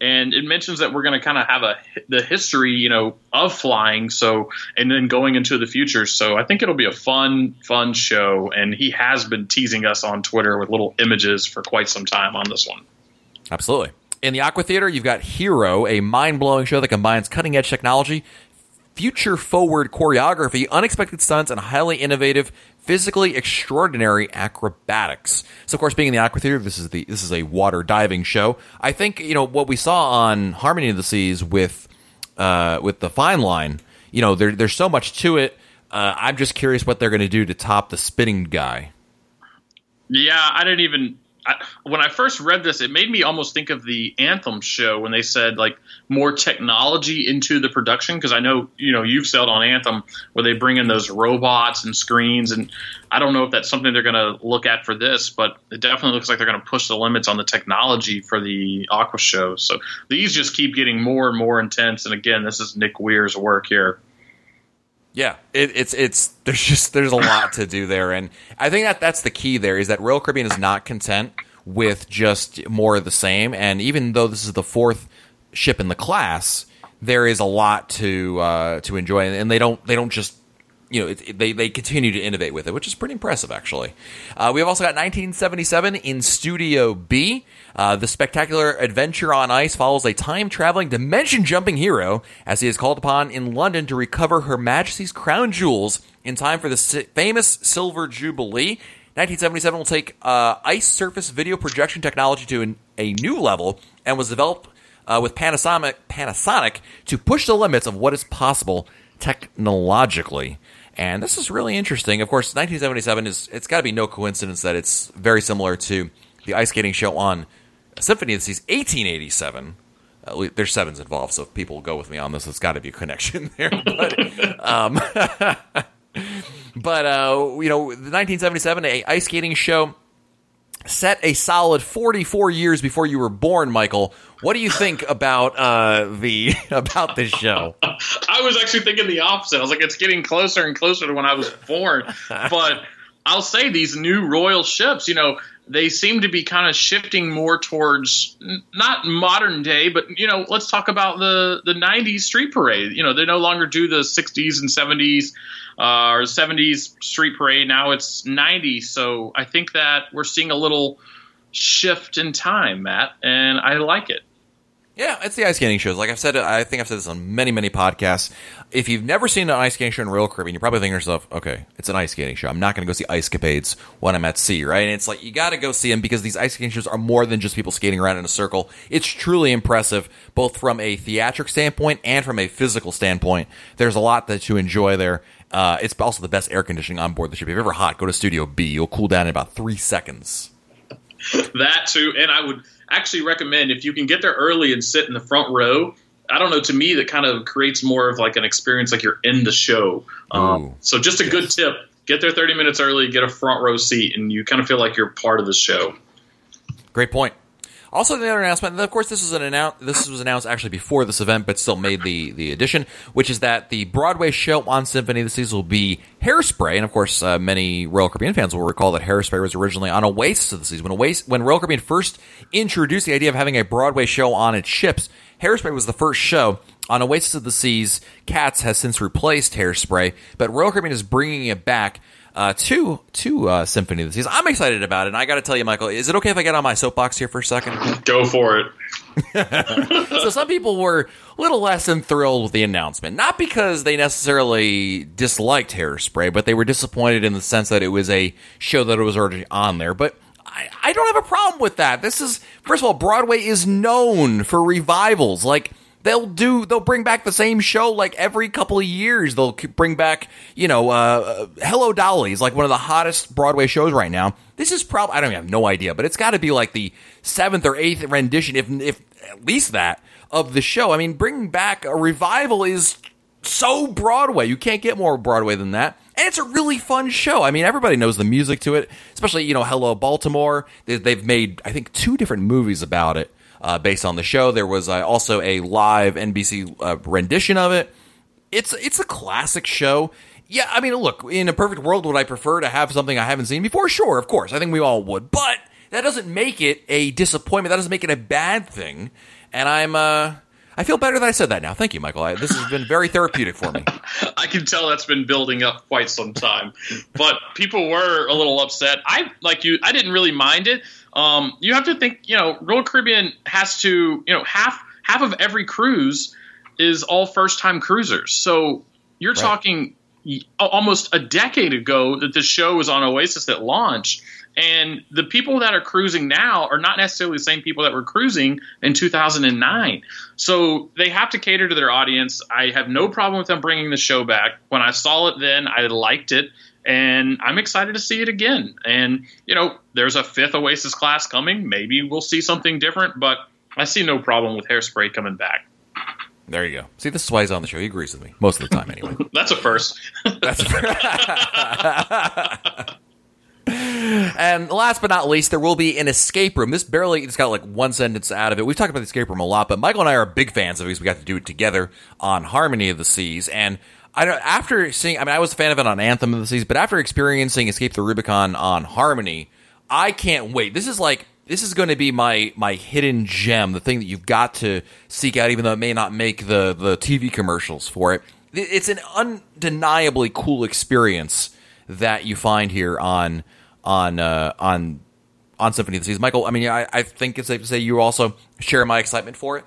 and it mentions that we're going to kind of have a the history, you know, of flying. So, and then going into the future. So, I think it'll be a fun, fun show. And he has been teasing us on Twitter with little images for quite some time on this one. Absolutely. In the Aqua Theater, you've got HiRO, a mind blowing show that combines cutting edge technology, future forward choreography, unexpected stunts, and highly innovative physically extraordinary acrobatics. So, of course, being in the aqua theater, this is the this is a water diving show. I think you know what we saw on Harmony of the Seas with uh, with the fine line. You know, there, there's so much to it. Uh, I'm just curious what they're going to do to top the spinning guy. Yeah, I didn't even I, when I first read this, it made me almost think of the Anthem show when they said like more technology into the production because I know you know you've sailed on Anthem where they bring in those robots and screens and I don't know if that's something they're going to look at for this, but it definitely looks like they're going to push the limits on the technology for the Aqua show. So these just keep getting more and more intense. And again, this is Nick Weir's work here. Yeah, it, it's it's there's just there's a lot to do there, and I think that that's the key. There is that Royal Caribbean is not content with just more of the same, and even though this is the fourth ship in the class, there is a lot to uh, to enjoy, and they don't they don't just you know, it, it, they, they continue to innovate with it, which is pretty impressive, actually. Uh, we have also got 1977 in Studio B. Uh, the spectacular adventure on ice follows a time traveling, dimension jumping hero as he is called upon in London to recover Her Majesty's crown jewels in time for the si- famous Silver Jubilee. 1977 will take uh, ice surface video projection technology to an, a new level and was developed uh, with Panasonic, Panasonic to push the limits of what is possible technologically. And this is really interesting. Of course, 1977 is, it's got to be no coincidence that it's very similar to the ice skating show on Symphony of the Seas 1887. Uh, there's sevens involved, so if people go with me on this, it's got to be a connection there. But, um, but uh, you know, the 1977 a ice skating show set a solid 44 years before you were born, Michael. What do you think about uh, the about this show? I was actually thinking the opposite. I was like, it's getting closer and closer to when I was born. but I'll say these new royal ships, you know, they seem to be kind of shifting more towards not modern day, but you know, let's talk about the the '90s street parade. You know, they no longer do the '60s and '70s uh, or '70s street parade. Now it's '90s. So I think that we're seeing a little shift in time, Matt, and I like it. Yeah, it's the ice skating shows. Like I've said, I think I've said this on many, many podcasts. If you've never seen an ice skating show in Royal Caribbean, you're probably thinking to yourself, okay, it's an ice skating show. I'm not going to go see ice capades when I'm at sea, right? And it's like, you got to go see them because these ice skating shows are more than just people skating around in a circle. It's truly impressive, both from a theatric standpoint and from a physical standpoint. There's a lot that you enjoy there. Uh, it's also the best air conditioning on board the ship. If you're ever hot, go to Studio B. You'll cool down in about three seconds. that too, and I would actually recommend if you can get there early and sit in the front row. I don't know. To me, that kind of creates more of like an experience, like you're in the show. Um, so, just a yes. good tip: get there 30 minutes early, get a front row seat, and you kind of feel like you're part of the show. Great point. Also, the other announcement, of course, this was an annou- this was announced actually before this event, but still made the the addition, which is that the Broadway show on Symphony of the Seas will be Hairspray, and of course, uh, many Royal Caribbean fans will recall that Hairspray was originally on Oasis of the Seas. When Oasis, when Royal Caribbean first introduced the idea of having a Broadway show on its ships, Hairspray was the first show. On Oasis of the Seas, Cats has since replaced Hairspray, but Royal Caribbean is bringing it back uh, to to uh, Symphony of the Seas. I'm excited about it, and I got to tell you, Michael, is it okay if I get on my soapbox here for a second? Go for it. so some people were a little less than thrilled with the announcement, not because they necessarily disliked Hairspray, but they were disappointed in the sense that it was a show that was already on there. But I, I don't have a problem with that. This is first of all, Broadway is known for revivals, like they'll do they'll bring back the same show like every couple of years they'll bring back you know uh, uh hello dolly's like one of the hottest broadway shows right now this is probably i don't have no idea but it's got to be like the seventh or eighth rendition if if at least that of the show i mean bringing back a revival is so Broadway. You can't get more Broadway than that. And it's a really fun show. I mean, everybody knows the music to it, especially, you know, Hello Baltimore. They've made, I think, two different movies about it uh, based on the show. There was uh, also a live NBC uh, rendition of it. It's it's a classic show. Yeah, I mean, look, in a perfect world, would I prefer to have something I haven't seen before? Sure, of course. I think we all would. But that doesn't make it a disappointment. That doesn't make it a bad thing. And I'm, uh, I feel better that I said that now. Thank you, Michael. I, this has been very therapeutic for me. I can tell that's been building up quite some time. but people were a little upset. I, like you, I didn't really mind it. Um, you have to think, you know, Royal Caribbean has to, you know, half half of every cruise is all first time cruisers. So you're right. talking almost a decade ago that this show was on Oasis that launched, And the people that are cruising now are not necessarily the same people that were cruising in 2009. So they have to cater to their audience. I have no problem with them bringing the show back. When I saw it then, I liked it. And I'm excited to see it again. And, you know, there's a fifth Oasis class coming. Maybe we'll see something different, but I see no problem with Hairspray coming back. There you go. See, this is why he's on the show. He agrees with me most of the time, anyway. That's a first. That's a first. and last but not least, there will be an escape room. This barely it's got like one sentence out of it. We've talked about the escape room a lot, but Michael and I are big fans of it because we got to do it together on Harmony of the Seas. And I don't after seeing I mean I was a fan of it on Anthem of the Seas, but after experiencing Escape the Rubicon on Harmony, I can't wait. This is like this is going to be my my hidden gem, the thing that you've got to seek out, even though it may not make the the TV commercials for it. It's an undeniably cool experience that you find here on on uh, on on Symphony of the Seas. Michael, I mean, I, I think it's safe to say you also share my excitement for it.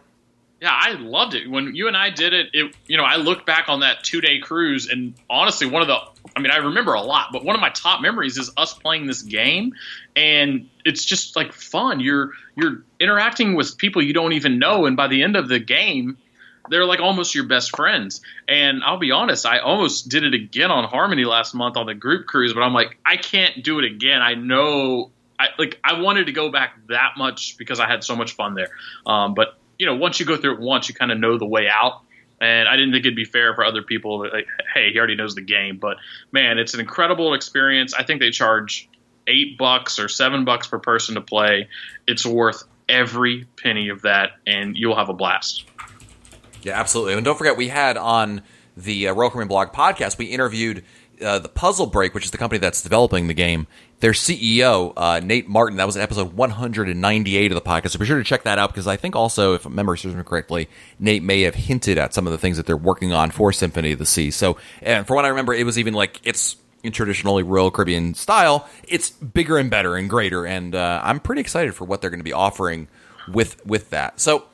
Yeah, I loved it when you and I did it. It, you know, I look back on that two day cruise, and honestly, one of the, I mean, I remember a lot, but one of my top memories is us playing this game, and it's just like fun. You're you're interacting with people you don't even know, and by the end of the game, they're like almost your best friends. And I'll be honest, I almost did it again on Harmony last month on the group cruise, but I'm like, I can't do it again. I know. I, like I wanted to go back that much because I had so much fun there. Um, but you know, once you go through it once, you kind of know the way out. And I didn't think it'd be fair for other people. Like, hey, he already knows the game, but man, it's an incredible experience. I think they charge eight bucks or seven bucks per person to play. It's worth every penny of that, and you'll have a blast. Yeah, absolutely. And don't forget, we had on the uh, Caribbean Blog podcast, we interviewed uh, the Puzzle Break, which is the company that's developing the game, their CEO, uh, Nate Martin. That was episode 198 of the podcast. So be sure to check that out because I think also, if memory serves me correctly, Nate may have hinted at some of the things that they're working on for Symphony of the Sea. So, and for what I remember, it was even like it's in traditionally Royal Caribbean style. It's bigger and better and greater, and uh, I'm pretty excited for what they're going to be offering with with that. So.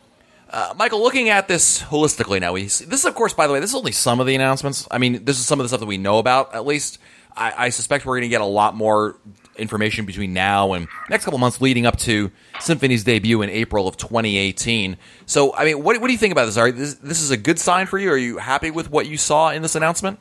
Uh, Michael, looking at this holistically now, we this is, of course, by the way, this is only some of the announcements. I mean, this is some of the stuff that we know about, at least. I, I suspect we're going to get a lot more information between now and next couple months leading up to Symphony's debut in April of 2018. So, I mean, what, what do you think about this? Are this, this is a good sign for you? Are you happy with what you saw in this announcement?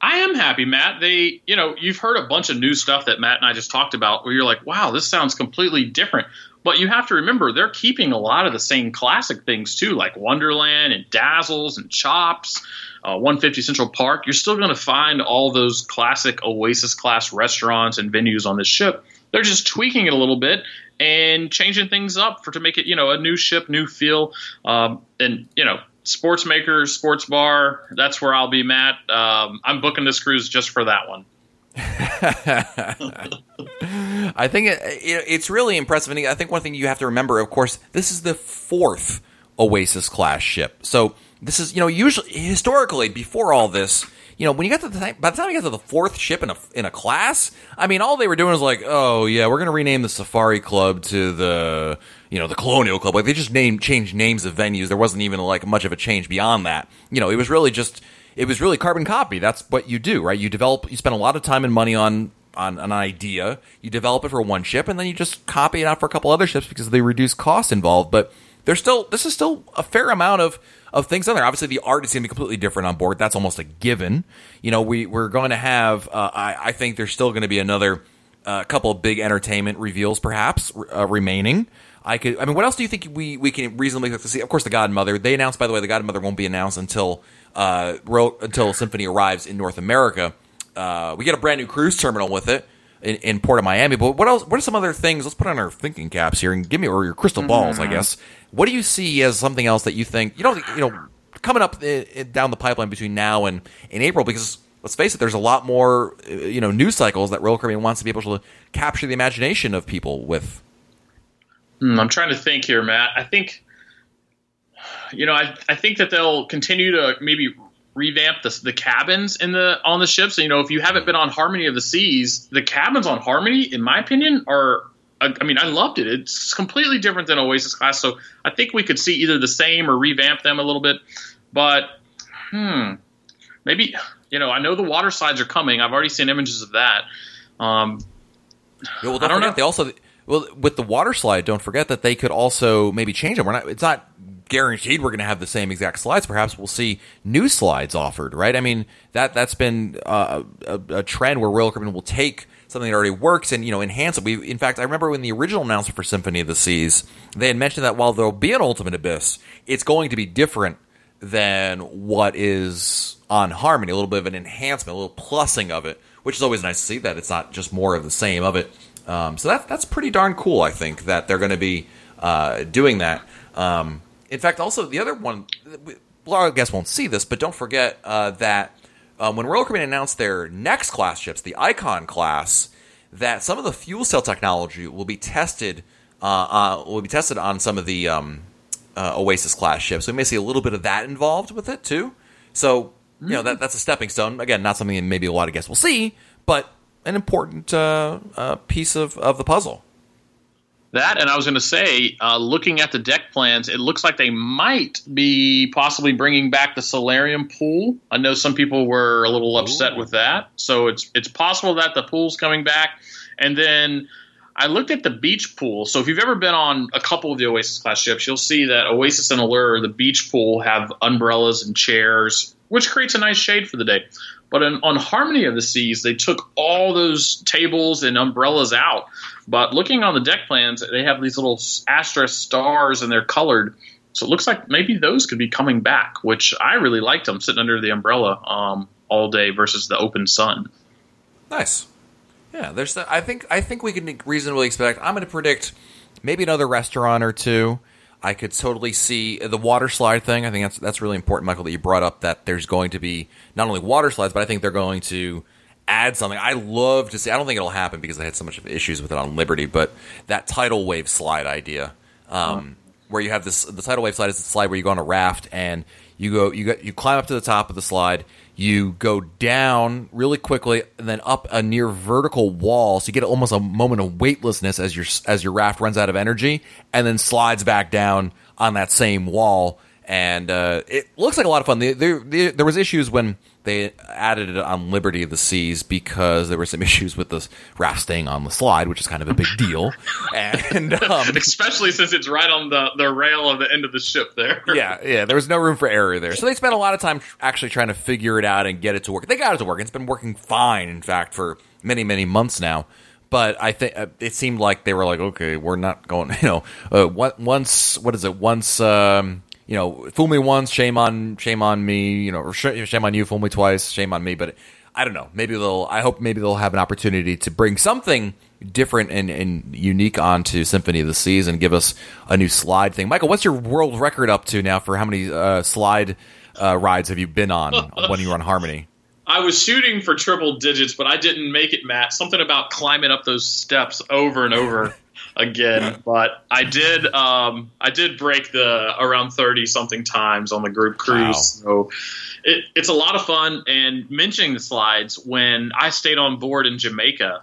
I am happy, Matt. They, you know, you've heard a bunch of new stuff that Matt and I just talked about where you're like, wow, this sounds completely different. But you have to remember they're keeping a lot of the same classic things too, like Wonderland and Dazzles and Chops uh, 150 Central Park, you're still going to find all those classic Oasis class restaurants and venues on this ship. They're just tweaking it a little bit and changing things up for to make it you know a new ship, new feel, um, and you know sports makers, sports bar. That's where I'll be, Matt. Um, I'm booking this cruise just for that one. I think it, it, it's really impressive. And I think one thing you have to remember, of course, this is the fourth Oasis class ship. So this is, you know, usually historically before all this, you know, when you got to the time, by the time you got to the fourth ship in a in a class, I mean, all they were doing was like, oh yeah, we're gonna rename the Safari Club to the you know the Colonial Club. Like they just named changed names of venues. There wasn't even like much of a change beyond that. You know, it was really just it was really carbon copy. That's what you do, right? You develop, you spend a lot of time and money on on an idea. You develop it for one ship, and then you just copy it out for a couple other ships because they reduce cost involved. But there's still this is still a fair amount of of things on there. Obviously, the art is going to be completely different on board. That's almost a given. You know, we we're going to have. Uh, I, I think there's still going to be another a couple of big entertainment reveals, perhaps uh, remaining. I could. I mean, what else do you think we we can reasonably see? Of course, the Godmother. They announced, by the way, the Godmother won't be announced until uh, until Symphony arrives in North America. Uh, we get a brand new cruise terminal with it in, in, Port of Miami. But what else? What are some other things? Let's put on our thinking caps here and give me or your crystal balls, mm-hmm. I guess. What do you see as something else that you think you know you know coming up in, down the pipeline between now and in April? Because let's face it, there's a lot more uh, you know news cycles that Royal Caribbean wants to be able to capture the imagination of people with. Mm, I'm trying to think here, Matt. I think you know, I, I think that they'll continue to maybe revamp the, the cabins in the on the ships. And, you know, if you haven't been on Harmony of the Seas, the cabins on Harmony, in my opinion, are I mean, I loved it. It's completely different than Oasis class, so I think we could see either the same or revamp them a little bit. But hmm, maybe you know, I know the water slides are coming. I've already seen images of that. Um, yeah, well, don't, I don't forget, know. They also well with the water slide. Don't forget that they could also maybe change them. We're not. It's not guaranteed we're going to have the same exact slides. Perhaps we'll see new slides offered, right? I mean, that that's been uh, a, a, trend where Royal Caribbean will take something that already works and you know enhance it. We, in fact, I remember when the original announcement for Symphony of the Seas, they had mentioned that while there'll be an Ultimate Abyss, it's going to be different than what is on Harmony. A little bit of an enhancement, a little plussing of it, which is always nice to see. That it's not just more of the same of it. Um, so that that's pretty darn cool. I think that they're going to be uh, doing that. Um, in fact, also the other one, of guests won't see this, but don't forget uh, that um, when Royal Caribbean announced their next class ships, the Icon class, that some of the fuel cell technology will be tested uh, uh, will be tested on some of the um, uh, Oasis class ships. We may see a little bit of that involved with it too. So you know that that's a stepping stone. Again, not something maybe a lot of guests will see, but an important uh, uh, piece of, of the puzzle. That, and I was going to say, uh, looking at the deck plans, it looks like they might be possibly bringing back the solarium pool. I know some people were a little upset Ooh. with that, so it's it's possible that the pool's coming back. And then I looked at the beach pool. So if you've ever been on a couple of the Oasis class ships, you'll see that Oasis and Allure, the beach pool, have umbrellas and chairs, which creates a nice shade for the day. But in, on Harmony of the Seas, they took all those tables and umbrellas out. But looking on the deck plans, they have these little asterisk stars and they're colored. So it looks like maybe those could be coming back, which I really liked them sitting under the umbrella um, all day versus the open sun. Nice. Yeah, there's. The, I think. I think we can reasonably expect. I'm going to predict maybe another restaurant or two I could totally see the water slide thing. I think that's that's really important, Michael, that you brought up that there's going to be not only water slides, but I think they're going to add something. I love to see. I don't think it'll happen because I had so much of issues with it on Liberty, but that tidal wave slide idea, um, where you have this the tidal wave slide is the slide where you go on a raft and you go you go you climb up to the top of the slide you go down really quickly and then up a near vertical wall so you get almost a moment of weightlessness as your as your raft runs out of energy and then slides back down on that same wall and uh, it looks like a lot of fun there, there, there was issues when they added it on Liberty of the Seas because there were some issues with the raft staying on the slide, which is kind of a big deal. and um, especially since it's right on the, the rail of the end of the ship there. yeah, yeah, there was no room for error there. So they spent a lot of time actually trying to figure it out and get it to work. They got it to work. It's been working fine, in fact, for many, many months now. But I think uh, it seemed like they were like, okay, we're not going. You know, uh, once what is it? Once um, you know, fool me once, shame on shame on me, you know, or shame on you, fool me twice, shame on me. But I don't know. Maybe they'll. I hope maybe they'll have an opportunity to bring something different and, and unique onto Symphony of the Seas and give us a new slide thing. Michael, what's your world record up to now for how many uh, slide uh, rides have you been on when you were on Harmony? I was shooting for triple digits, but I didn't make it, Matt. Something about climbing up those steps over and over again. But I did um, I did break the around thirty something times on the group cruise. Wow. So it, it's a lot of fun. And mentioning the slides, when I stayed on board in Jamaica,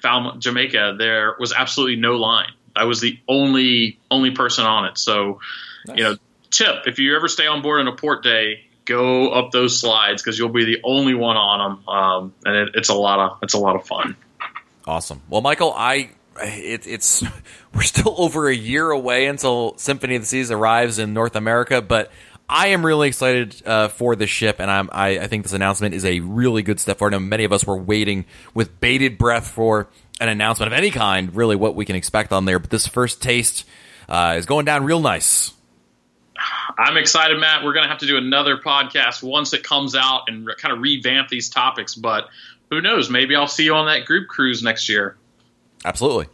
found Jamaica, there was absolutely no line. I was the only only person on it. So nice. you know, tip if you ever stay on board on a port day, go up those slides because you'll be the only one on them, um, and it, it's a lot of it's a lot of fun. Awesome. Well, Michael, I it, it's we're still over a year away until Symphony of the Seas arrives in North America, but I am really excited uh, for the ship, and I'm, I, I, think this announcement is a really good step forward. And many of us were waiting with bated breath for an announcement of any kind, really, what we can expect on there. But this first taste uh, is going down real nice. I'm excited, Matt. We're going to have to do another podcast once it comes out and re- kind of revamp these topics. But who knows? Maybe I'll see you on that group cruise next year. Absolutely.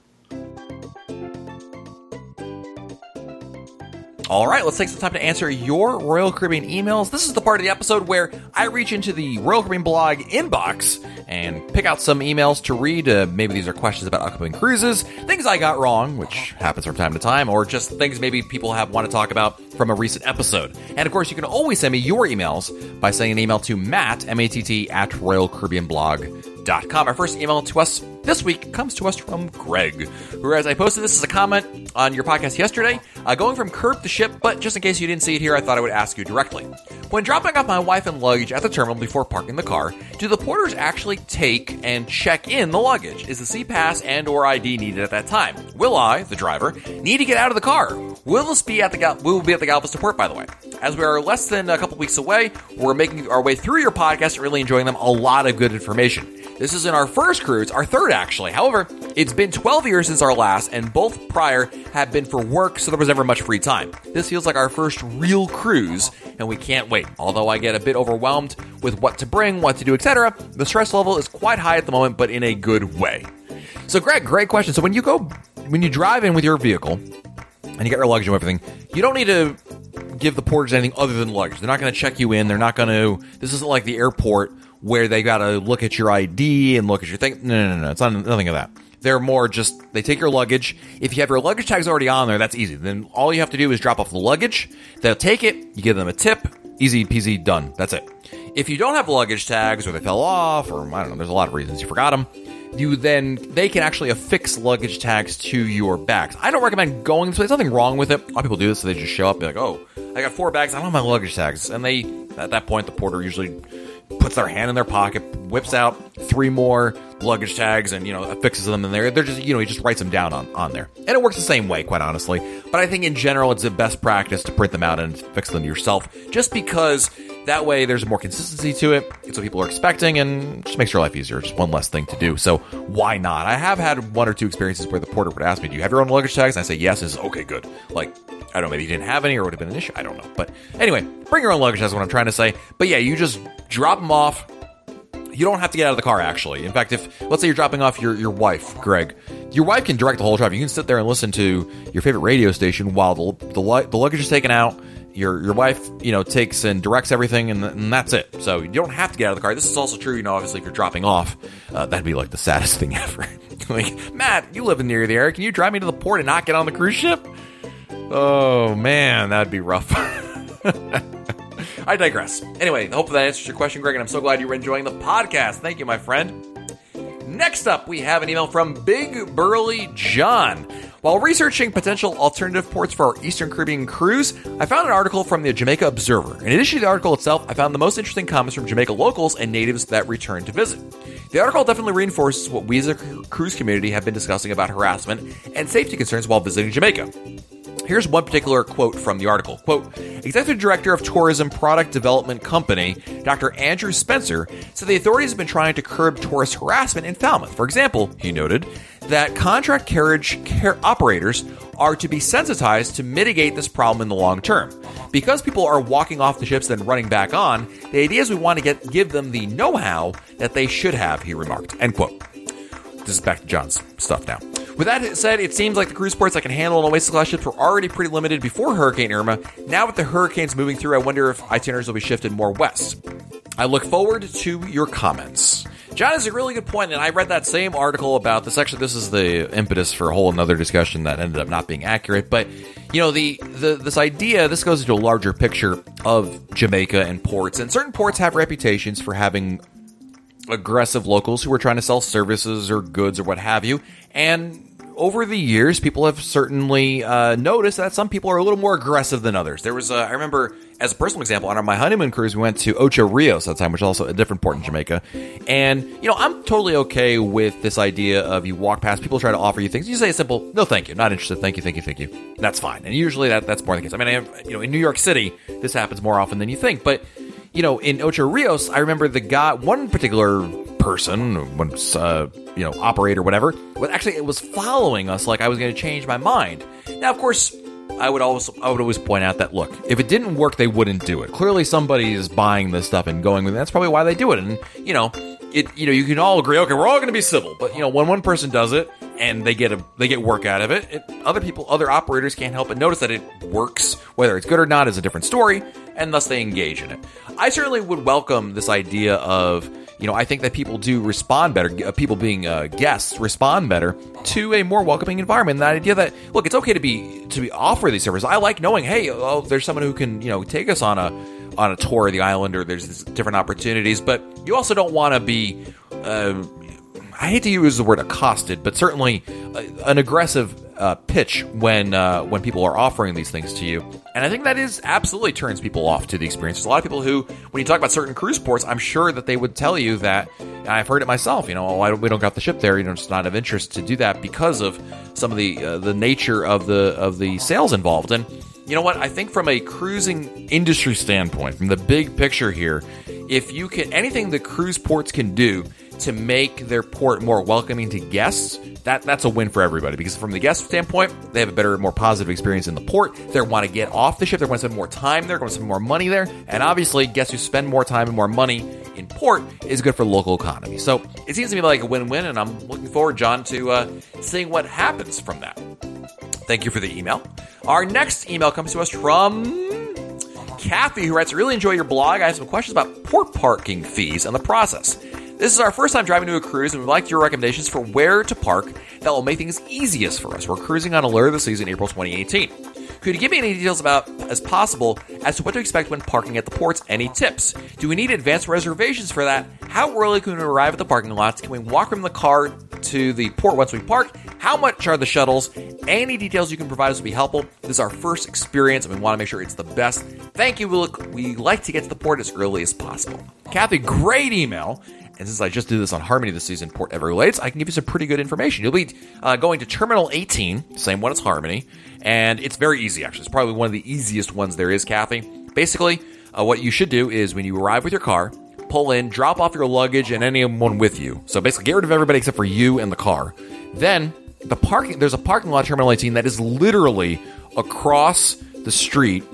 All right, let's take some time to answer your Royal Caribbean emails. This is the part of the episode where I reach into the Royal Caribbean blog inbox and pick out some emails to read. Uh, maybe these are questions about upcoming cruises, things I got wrong, which happens from time to time, or just things maybe people have want to talk about from a recent episode. And of course, you can always send me your emails by sending an email to Matt, M-A-T-T, at RoyalCaribbeanBlog.com. Our first email to us this week comes to us from Greg, who, as I posted this as a comment on your podcast yesterday, uh, going from curb to ship, but just in case you didn't see it here, I thought I would ask you directly. When dropping off my wife and luggage at the terminal before parking the car, do the porters actually take and check in the luggage? Is the SeaPass and or ID needed at that time? Will I, the driver, need to get out of the car? Will this be at the Gal- we will be at the Galveston port, by the way? As we are less than a couple weeks away, we're making our way through your podcast really enjoying them. A lot of good information. This isn't our first cruise, our third actually. However, it's been 12 years since our last, and both prior have been for work, so there was never much free time. This feels like our first real cruise, and we can't wait. Although I get a bit overwhelmed with what to bring, what to do, etc., the stress level is quite high at the moment, but in a good way. So, Greg, great question. So, when you go, when you drive in with your vehicle and you get your luggage and everything, you don't need to give the porters anything other than luggage. They're not going to check you in. They're not going to. This isn't like the airport where they got to look at your ID and look at your thing. No, no, no, no. It's not nothing of that. They're more just they take your luggage. If you have your luggage tags already on there, that's easy. Then all you have to do is drop off the luggage. They'll take it. You give them a tip. Easy peasy, done. That's it. If you don't have luggage tags or they fell off or I don't know, there's a lot of reasons you forgot them. You then they can actually affix luggage tags to your bags. I don't recommend going this way. There's nothing wrong with it. A lot of people do this, so they just show up and be like, "Oh, I got four bags. I don't have my luggage tags," and they at that point the porter usually puts their hand in their pocket, whips out three more luggage tags, and you know affixes them in there. They're just you know he just writes them down on on there, and it works the same way, quite honestly. But I think in general, it's the best practice to print them out and fix them yourself, just because that way there's more consistency to it. It's what people are expecting, and just makes your life easier. Just one less thing to do. So why not? I have had one or two experiences where the porter would ask me, "Do you have your own luggage tags?" And I say yes. Is okay, good. Like I don't know, maybe you didn't have any or it would have been an issue. I don't know. But anyway, bring your own luggage. That's what I'm trying to say. But yeah, you just drop them off. You don't have to get out of the car, actually. In fact, if let's say you're dropping off your, your wife, Greg, your wife can direct the whole drive. You can sit there and listen to your favorite radio station while the, the, the luggage is taken out. Your your wife, you know, takes and directs everything, and, and that's it. So you don't have to get out of the car. This is also true, you know, obviously if you're dropping off, uh, that'd be like the saddest thing ever. like, Matt, you live near the area. Can you drive me to the port and not get on the cruise ship? Oh man, that'd be rough. I digress. Anyway, I hope that answers your question, Greg, and I'm so glad you were enjoying the podcast. Thank you, my friend. Next up, we have an email from Big Burly John. While researching potential alternative ports for our Eastern Caribbean cruise, I found an article from the Jamaica Observer. In addition to the article itself, I found the most interesting comments from Jamaica locals and natives that returned to visit. The article definitely reinforces what we as a cruise community have been discussing about harassment and safety concerns while visiting Jamaica. Here's one particular quote from the article. Quote, Executive Director of Tourism Product Development Company, Dr. Andrew Spencer, said the authorities have been trying to curb tourist harassment in Falmouth. For example, he noted that contract carriage operators are to be sensitized to mitigate this problem in the long term. Because people are walking off the ships then running back on, the idea is we want to get give them the know-how that they should have, he remarked. End quote. This is back to John's stuff now. With that said, it seems like the cruise ports that can handle an Oasis class ships were already pretty limited before Hurricane Irma. Now with the hurricanes moving through, I wonder if itineraries will be shifted more west. I look forward to your comments. John has a really good point, and I read that same article about this. Actually, this is the impetus for a whole another discussion that ended up not being accurate. But you know, the, the this idea this goes into a larger picture of Jamaica and ports, and certain ports have reputations for having aggressive locals who are trying to sell services or goods or what have you, and over the years, people have certainly uh, noticed that some people are a little more aggressive than others. There was, a, I remember, as a personal example, on my honeymoon cruise, we went to Ocho Rios at the time, which is also a different port in Jamaica. And, you know, I'm totally okay with this idea of you walk past, people try to offer you things. You say a simple, no, thank you, not interested, thank you, thank you, thank you. That's fine. And usually that, that's more the case. I mean, I have, you know, in New York City, this happens more often than you think. But, you know, in Ocho Rios, I remember the guy, one particular person, one uh, you know operator, whatever, but actually it was following us like I was going to change my mind. Now, of course, I would always I would always point out that look, if it didn't work, they wouldn't do it. Clearly, somebody is buying this stuff and going with it. That's probably why they do it. And you know, it you know you can all agree, okay, we're all going to be civil, but you know when one person does it and they get a they get work out of it, it, other people, other operators can't help but notice that it works. Whether it's good or not is a different story, and thus they engage in it. I certainly would welcome this idea of you know, I think that people do respond better. Uh, people being uh, guests respond better to a more welcoming environment. That idea that look, it's okay to be to be offer these services. I like knowing, hey, oh, there's someone who can you know take us on a on a tour of the island, or there's different opportunities. But you also don't want to be. Uh, I hate to use the word accosted, but certainly uh, an aggressive uh, pitch when uh, when people are offering these things to you. And I think that is absolutely turns people off to the experience. There's a lot of people who, when you talk about certain cruise ports, I'm sure that they would tell you that. I've heard it myself. You know, oh, don't, we don't got the ship there. You know, it's not of interest to do that because of some of the uh, the nature of the of the sales involved. And you know what? I think from a cruising industry standpoint, from the big picture here, if you can anything the cruise ports can do to make their port more welcoming to guests, that that's a win for everybody. Because from the guest standpoint, they have a better, more positive experience in the port. They want to get off the ship. They want to spend more time there. Going to spend more money there. And obviously, guests who spend more time and more money in port is good for local economy. So it seems to me like a win-win, and I'm looking forward, John, to uh, seeing what happens from that. Thank you for the email. Our next email comes to us from Kathy, who writes, Really enjoy your blog. I have some questions about port parking fees and the process. This is our first time driving to a cruise, and we'd like your recommendations for where to park that will make things easiest for us. We're cruising on Allure this season, April 2018. Could you give me any details about as possible as to what to expect when parking at the ports? Any tips? Do we need advanced reservations for that? How early can we arrive at the parking lots? Can we walk from the car to the port once we park? How much are the shuttles? Any details you can provide us would be helpful. This is our first experience, and we want to make sure it's the best. Thank you. We, look, we like to get to the port as early as possible. Kathy, great email. And since I just did this on Harmony this season, Port Everglades, I can give you some pretty good information. You'll be uh, going to Terminal 18, same one as Harmony, and it's very easy, actually. It's probably one of the easiest ones there is, Kathy. Basically, uh, what you should do is when you arrive with your car, pull in, drop off your luggage and anyone with you. So basically, get rid of everybody except for you and the car. Then, the parking there's a parking lot Terminal 18 that is literally across the street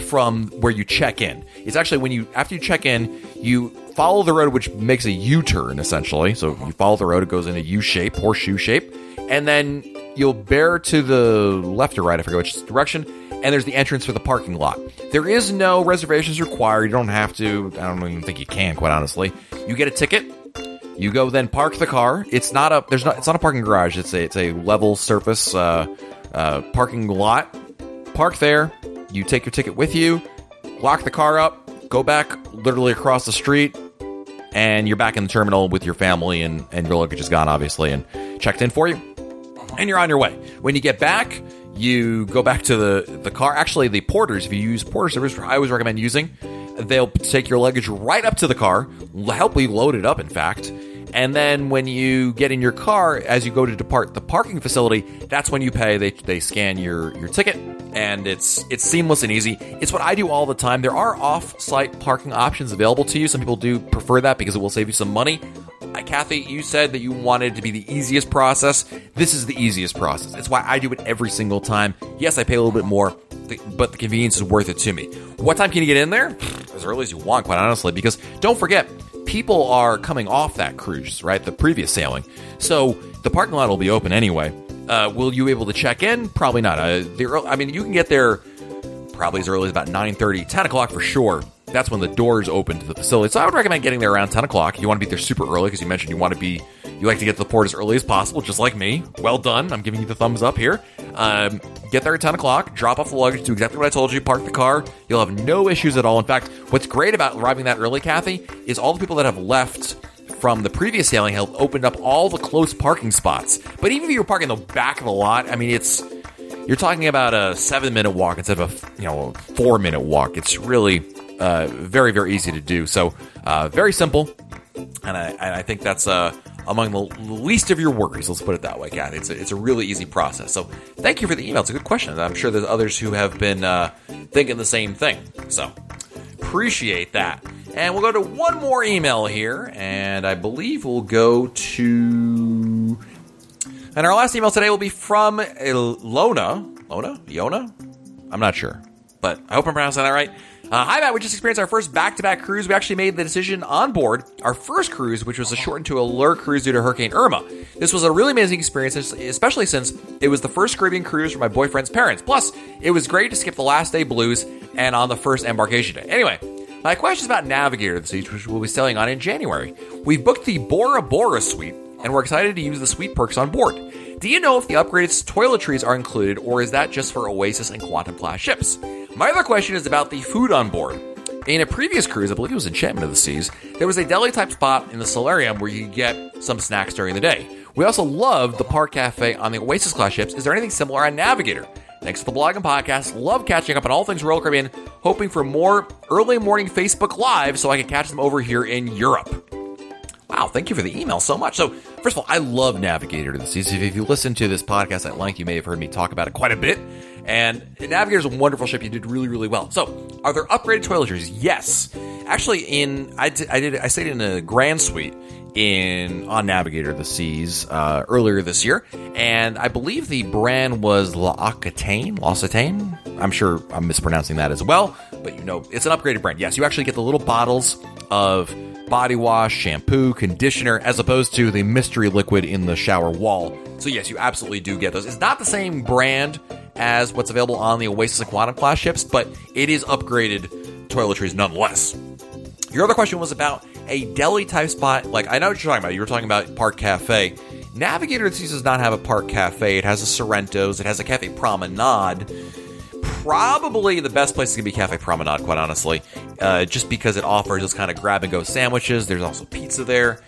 from where you check in. It's actually when you after you check in, you follow the road, which makes a U-turn essentially. So you follow the road, it goes in a U shape, horseshoe shape, and then you'll bear to the left or right. I forget which direction. And there's the entrance for the parking lot. There is no reservations required. You don't have to. I don't even think you can, quite honestly. You get a ticket. You go then park the car. It's not a there's not it's not a parking garage. It's a it's a level surface uh, uh, parking lot. Park there. You take your ticket with you. Lock the car up. Go back literally across the street and you're back in the terminal with your family and, and your luggage is gone, obviously, and checked in for you. And you're on your way. When you get back, you go back to the, the car. Actually, the porters, if you use porter service, I always recommend using, they'll take your luggage right up to the car, help you load it up, in fact. And then when you get in your car, as you go to depart the parking facility, that's when you pay. They, they scan your, your ticket and it's it's seamless and easy. It's what I do all the time. There are off-site parking options available to you. Some people do prefer that because it will save you some money. Uh, Kathy, you said that you wanted to be the easiest process. This is the easiest process. It's why I do it every single time. Yes, I pay a little bit more, but the convenience is worth it to me. What time can you get in there? As early as you want, quite honestly, because don't forget, people are coming off that cruise, right? The previous sailing. So the parking lot will be open anyway. Uh, will you be able to check in? Probably not. Uh, the, I mean, you can get there probably as early as about 9.30, 10 o'clock for sure. That's when the doors open to the facility. So I would recommend getting there around 10 o'clock. You want to be there super early because you mentioned you want to be, you like to get to the port as early as possible, just like me. Well done. I'm giving you the thumbs up here. Um, get there at 10 o'clock, drop off the luggage, do exactly what I told you, park the car. You'll have no issues at all. In fact, what's great about arriving that early, Kathy, is all the people that have left from the previous sailing have opened up all the close parking spots. But even if you're parking the back of the lot, I mean, it's you're talking about a seven minute walk instead of a you know a four minute walk. It's really uh, very very easy to do. So uh, very simple, and I, and I think that's uh, among the least of your worries. Let's put it that way, Kathy. It's a, it's a really easy process. So thank you for the email. It's a good question. I'm sure there's others who have been uh, thinking the same thing. So appreciate that. And we'll go to one more email here, and I believe we'll go to. And our last email today will be from Lona. Lona? Yona? I'm not sure, but I hope I'm pronouncing that right. Uh, hi, Matt. We just experienced our first back to back cruise. We actually made the decision on board our first cruise, which was a shortened to Allure cruise due to Hurricane Irma. This was a really amazing experience, especially since it was the first Caribbean cruise for my boyfriend's parents. Plus, it was great to skip the last day blues and on the first embarkation day. Anyway, my question is about Navigator the Seas, which we'll be sailing on in January. We've booked the Bora Bora suite, and we're excited to use the suite perks on board. Do you know if the upgraded toiletries are included, or is that just for Oasis and Quantum class ships? My other question is about the food on board. In a previous cruise, I believe it was Enchantment of the Seas, there was a deli type spot in the solarium where you could get some snacks during the day. We also love the park cafe on the Oasis class ships. Is there anything similar on Navigator? Thanks for the blog and podcast. Love catching up on all things Royal Caribbean. Hoping for more early morning Facebook Live so I can catch them over here in Europe. Wow, thank you for the email so much. So, first of all, I love Navigator to the Seas. If you listen to this podcast at length, you may have heard me talk about it quite a bit. And Navigator is a wonderful ship. You did really, really well. So, are there upgraded toiletries? Yes. Actually, in I did I, did, I stayed in a grand suite in on Navigator the Seas uh, earlier this year, and I believe the brand was L'Occitane. L'Occitane. I'm sure I'm mispronouncing that as well, but you know it's an upgraded brand. Yes, you actually get the little bottles of body wash, shampoo, conditioner, as opposed to the mystery liquid in the shower wall. So yes, you absolutely do get those. It's not the same brand as what's available on the Oasis and Quantum class ships, but it is upgraded toiletries nonetheless. Your other question was about a deli type spot. Like, I know what you're talking about. You were talking about Park Cafe. Navigator does not have a Park Cafe. It has a Sorrento's. It has a Cafe Promenade. Probably the best place is going to be Cafe Promenade, quite honestly, uh, just because it offers those kind of grab and go sandwiches. There's also pizza there.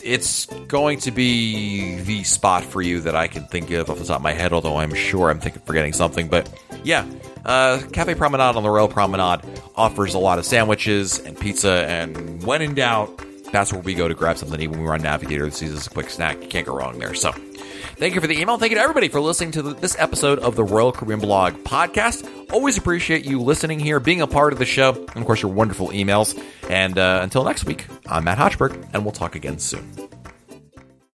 It's going to be the spot for you that I can think of off the top of my head, although I'm sure I'm thinking forgetting something. But yeah, uh, Cafe Promenade on the Royal Promenade offers a lot of sandwiches and pizza, and when in doubt, that's where we go to grab something to eat when we're on Navigator. This is a quick snack. You can't go wrong there. So, thank you for the email. Thank you to everybody for listening to this episode of the Royal Caribbean Blog podcast. Always appreciate you listening here, being a part of the show, and of course, your wonderful emails. And uh, until next week, I'm Matt Hochberg, and we'll talk again soon.